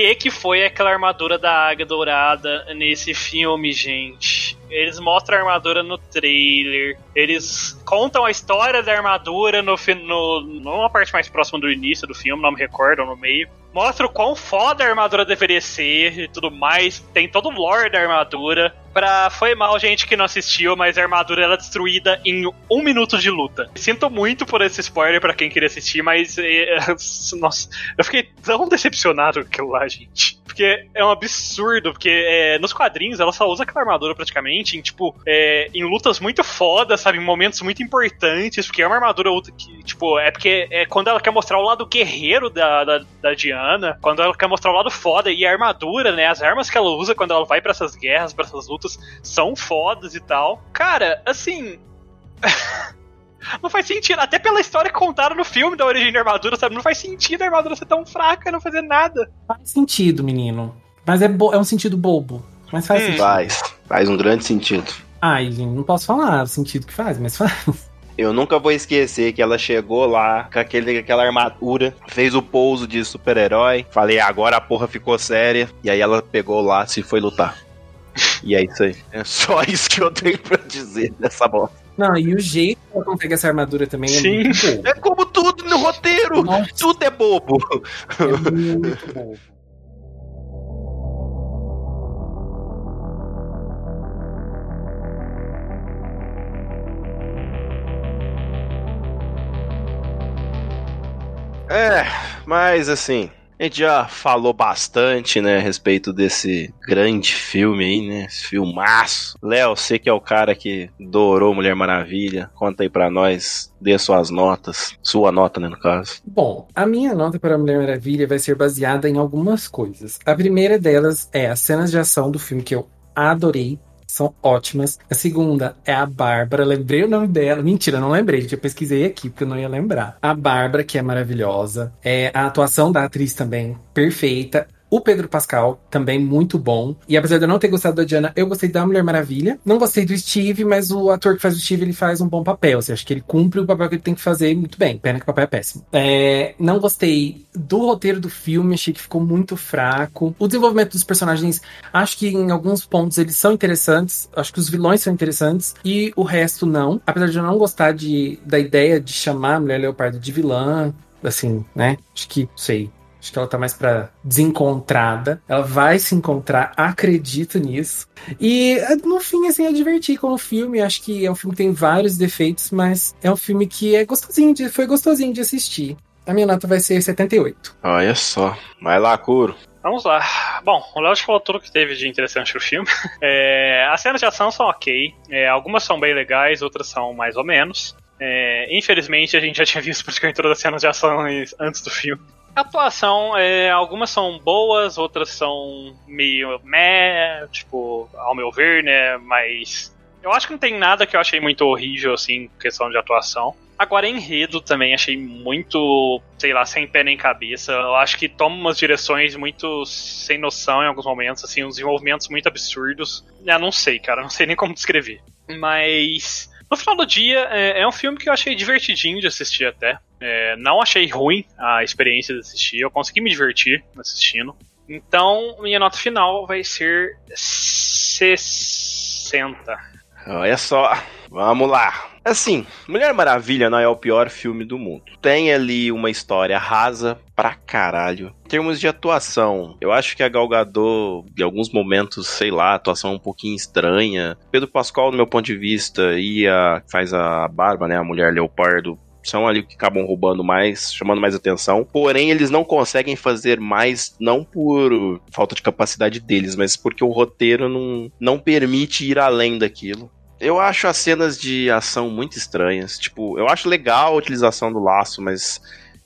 Que que foi aquela armadura da Águia Dourada nesse filme, gente? Eles mostram a armadura no trailer, eles contam a história da armadura no, no, numa parte mais próxima do início do filme, não me recordo, no meio. Mostra o quão foda a armadura deveria ser e tudo mais. Tem todo o lore da armadura. Pra... Foi mal, gente, que não assistiu, mas a armadura ela é destruída em um minuto de luta. Sinto muito por esse spoiler pra quem queria assistir, mas. (laughs) Nossa, eu fiquei tão decepcionado com aquilo lá, gente. Porque é um absurdo, porque é, nos quadrinhos ela só usa aquela armadura praticamente em, tipo, é, em lutas muito fodas, sabe? Em momentos muito importantes, porque é uma armadura que, tipo, é porque é quando ela quer mostrar o lado guerreiro da, da, da Diana, quando ela quer mostrar o lado foda, e a armadura, né? As armas que ela usa quando ela vai pra essas guerras, pra essas lutas, são fodas e tal. Cara, assim. (laughs) Não faz sentido, até pela história que contaram no filme da origem da armadura, sabe? Não faz sentido a armadura ser tão fraca, não fazer nada. Faz sentido, menino. Mas é, bo- é um sentido bobo. Mas faz Hum. sentido. Faz, faz um grande sentido. Ai, gente, não posso falar o sentido que faz, mas faz. Eu nunca vou esquecer que ela chegou lá com aquele, aquela armadura, fez o pouso de super-herói. Falei, agora a porra ficou séria. E aí ela pegou lá e foi lutar. (laughs) E é isso aí. É só (laughs) isso que eu tenho pra dizer dessa bosta. Não, e o jeito que ela consegue essa armadura também é Sim. muito bobo. É como tudo no roteiro. Nossa, Tudo é bobo. é muito bobo. É, mas assim, a gente já falou bastante, né, a respeito desse grande filme aí, né, esse filmaço. Léo, você que é o cara que adorou Mulher Maravilha, conta aí pra nós, dê suas notas, sua nota, né, no caso. Bom, a minha nota para Mulher Maravilha vai ser baseada em algumas coisas. A primeira delas é as cenas de ação do filme que eu adorei. São ótimas. A segunda é a Bárbara. Lembrei o nome dela. Mentira, não lembrei. Eu pesquisei aqui porque eu não ia lembrar. A Bárbara, que é maravilhosa. É a atuação da atriz também, perfeita. O Pedro Pascal, também muito bom. E apesar de eu não ter gostado da Diana, eu gostei da Mulher Maravilha. Não gostei do Steve, mas o ator que faz o Steve, ele faz um bom papel. Assim, acho que ele cumpre o papel que ele tem que fazer muito bem. Pena que o papel é péssimo. É, não gostei do roteiro do filme, achei que ficou muito fraco. O desenvolvimento dos personagens, acho que em alguns pontos eles são interessantes. Acho que os vilões são interessantes. E o resto não. Apesar de eu não gostar de, da ideia de chamar a Mulher Leopardo de vilã, assim, né? Acho que, sei, Acho que ela tá mais pra desencontrada. Ela vai se encontrar, acredito nisso. E no fim, assim, é divertir com o filme. Acho que é um filme que tem vários defeitos, mas é um filme que é gostosinho de, foi gostosinho de assistir. A minha nota vai ser 78. Olha só. Vai lá, Curo. Vamos lá. Bom, o Léo já falou tudo que teve de interessante no filme. (laughs) É, as cenas de ação são ok. É, algumas são bem legais, outras são mais ou menos. É, infelizmente, a gente já tinha visto praticamente todas as cenas de ação antes do filme. Atuação, é, algumas são boas, outras são meio meh, tipo, ao meu ver, né? Mas eu acho que não tem nada que eu achei muito horrível, assim, questão de atuação. Agora, enredo também achei muito, sei lá, sem pé nem cabeça. Eu acho que toma umas direções muito sem noção em alguns momentos, assim, uns desenvolvimentos muito absurdos. Eu não sei, cara, não sei nem como descrever. Mas no final do dia, é, é um filme que eu achei divertidinho de assistir até. É, não achei ruim a experiência de assistir, eu consegui me divertir assistindo. Então, minha nota final vai ser 60. Olha só. Vamos lá. Assim, Mulher Maravilha não é o pior filme do mundo. Tem ali uma história rasa pra caralho. Em termos de atuação, eu acho que a Gal Gadot, em alguns momentos, sei lá, atuação um pouquinho estranha. Pedro Pascal, no meu ponto de vista, e a faz a Barba, né, a Mulher Leopardo, são ali que acabam roubando mais, chamando mais atenção. Porém, eles não conseguem fazer mais, não por falta de capacidade deles, mas porque o roteiro não, não permite ir além daquilo. Eu acho as cenas de ação muito estranhas. Tipo, eu acho legal a utilização do laço, mas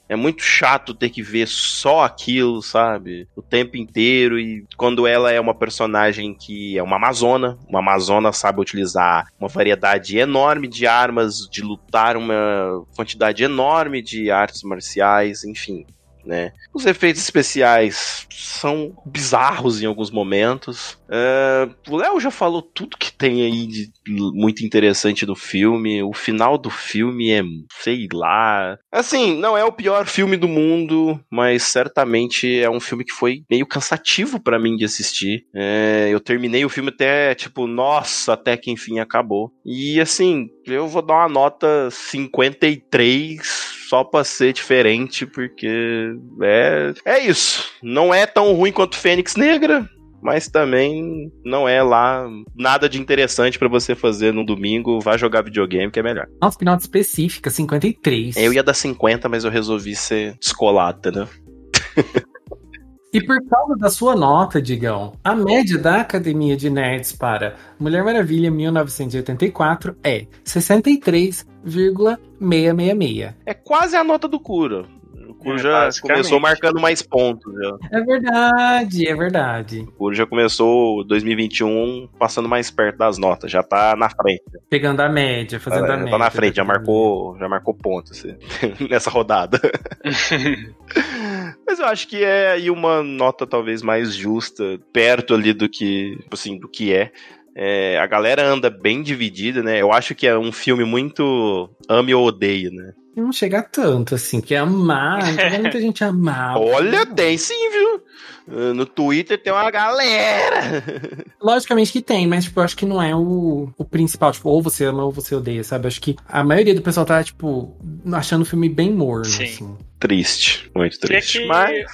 É muito chato ter que ver só aquilo, sabe? O tempo inteiro. E quando ela é uma personagem que é uma amazona, uma amazona sabe utilizar uma variedade enorme de armas, de lutar uma quantidade enorme de artes marciais, enfim. Né? Os efeitos especiais são bizarros em alguns momentos. É, o Léo já falou tudo que tem aí de muito interessante do filme. O final do filme é, sei lá. Assim, não é o pior filme do mundo, mas certamente é um filme que foi meio cansativo pra mim de assistir. É, eu terminei o filme até, tipo, nossa, até que enfim acabou. E assim, eu vou dar uma nota 53 só pra ser diferente, porque é, é isso. Não é tão ruim quanto Fênix Negra, mas também não é lá nada de interessante pra você fazer no domingo. Vá jogar videogame, que é melhor. Nossa, que nota específica, 53. Eu ia dar 50, mas eu resolvi ser descolado, né? (laughs) E por causa da sua nota, Digão, a média da Academia de Nerds para Mulher Maravilha 1984 é 63,666. É quase a nota do Cura. O Cura É, já começou marcando mais pontos. Já. É verdade, é verdade. O Cura já começou 2021 passando mais perto das notas. Já tá na frente. Pegando a média, fazendo É, a já média. tá na frente, já marcou, já marcou ponto assim, (laughs) nessa rodada. (laughs) Mas eu acho que é aí uma nota talvez mais justa, perto ali do que, assim, do que é. É, a galera anda bem dividida, né? Eu acho que é um filme muito ame ou odeio, né? Não chega tanto, assim, que é amar, (laughs) não tem muita gente amar. Olha, tem sim, viu? Uh, No Twitter tem uma galera. (laughs) Logicamente que tem, mas, tipo, eu acho que não é o, o principal. Tipo, ou você ama ou você odeia, sabe? Eu acho que a maioria do pessoal tá, tipo, achando o filme bem morno, Sim. assim. Triste, muito Que é triste. que Mas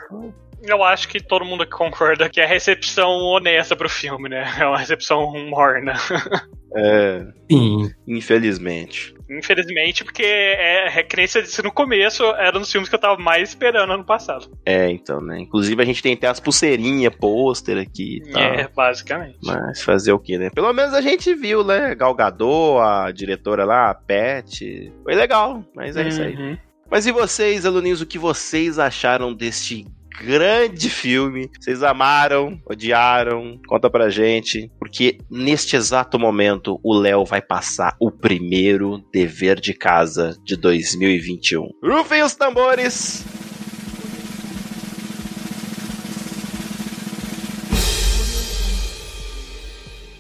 eu acho que todo mundo concorda que é a recepção honesta pro filme, né? É uma recepção morna. (laughs) é, Sim. infelizmente. Infelizmente, porque é, é que nem você disse no começo, era um dos filmes que eu tava mais esperando ano passado. É, então, né? Inclusive a gente tem até as pulseirinhas, pôster aqui e tal. É, basicamente. Mas fazer o que, né? Pelo menos a gente viu, né? Gal Gadot, a diretora lá, a Pet. Foi legal, mas é isso aí. Uhum. Mas e vocês, aluninhos, o que vocês acharam deste grande filme? Vocês amaram? Odiaram? Conta pra gente. Porque neste exato momento, o Léo vai passar o primeiro dever de casa de 2021. Rufem os tambores!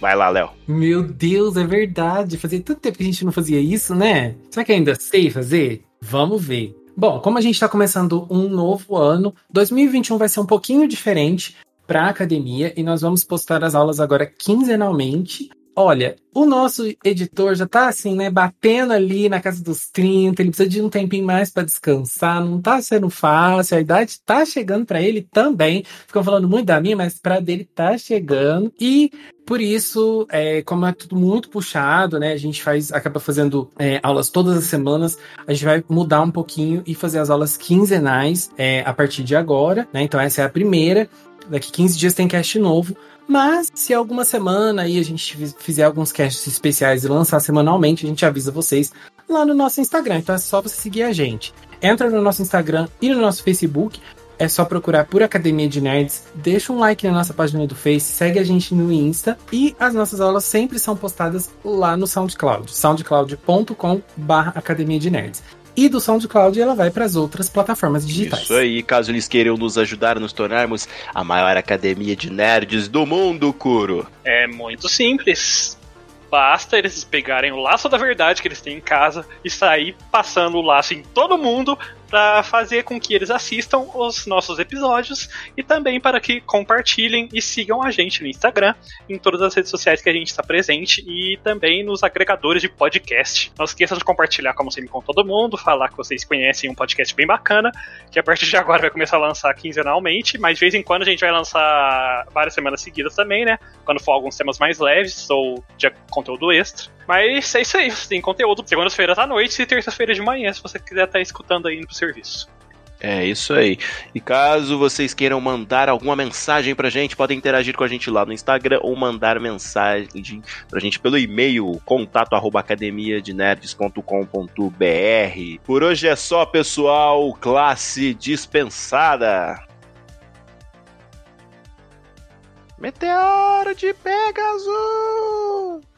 Vai lá, Léo. Meu Deus, é verdade. Fazia tanto tempo que a gente não fazia isso, né? Será que ainda sei fazer? Vamos ver. Bom, como a gente está começando um novo ano, 2021 vai ser um pouquinho diferente para a academia e nós vamos postar as aulas agora quinzenalmente. Olha, o nosso editor já tá assim, né, batendo ali na casa dos 30, ele precisa de um tempinho mais para descansar, não tá sendo fácil, a idade tá chegando para ele também. Ficam falando muito da minha, mas para dele tá chegando. E por isso, é, como é tudo muito puxado, né? A gente faz, acaba fazendo é, aulas todas as semanas. A gente vai mudar um pouquinho e fazer as aulas quinzenais é, a partir de agora, né? Então essa é a primeira. Daqui 15 dias tem cast novo. Mas se alguma semana aí a gente fiz- fizer alguns casts especiais e lançar semanalmente, a gente avisa vocês lá no nosso Instagram. Então é só você seguir a gente. Entra no nosso Instagram e no nosso Facebook. É só procurar por Academia de Nerds, deixa um like na nossa página do Face, segue a gente no Insta e as nossas aulas sempre são postadas lá no SoundCloud, soundcloud.com barra Academia de Nerds. E do SoundCloud ela vai para as outras plataformas digitais. Isso aí, caso eles queiram nos ajudar a nos tornarmos a maior academia de nerds do mundo, Kuro. É muito simples. Basta eles pegarem o laço da verdade que eles têm em casa e sair passando o laço em todo mundo para fazer com que eles assistam os nossos episódios e também para que compartilhem e sigam a gente no Instagram, em todas as redes sociais que a gente está presente e também nos agregadores de podcast. Não esqueçam de compartilhar como sempre com todo mundo, falar que vocês conhecem um podcast bem bacana, que a partir de agora vai começar a lançar quinzenalmente, mas de vez em quando a gente vai lançar várias semanas seguidas também, né? Quando for alguns temas mais leves ou de conteúdo extra. Mas é isso aí, tem conteúdo segundas-feiras à noite e terça-feira de manhã, se você quiser estar escutando aí no serviço. É isso aí. E caso vocês queiram mandar alguma mensagem pra gente, podem interagir com a gente lá no Instagram ou mandar mensagem pra gente pelo e-mail contato. Por hoje é só, pessoal. Classe dispensada. Meteoro de Pegasus!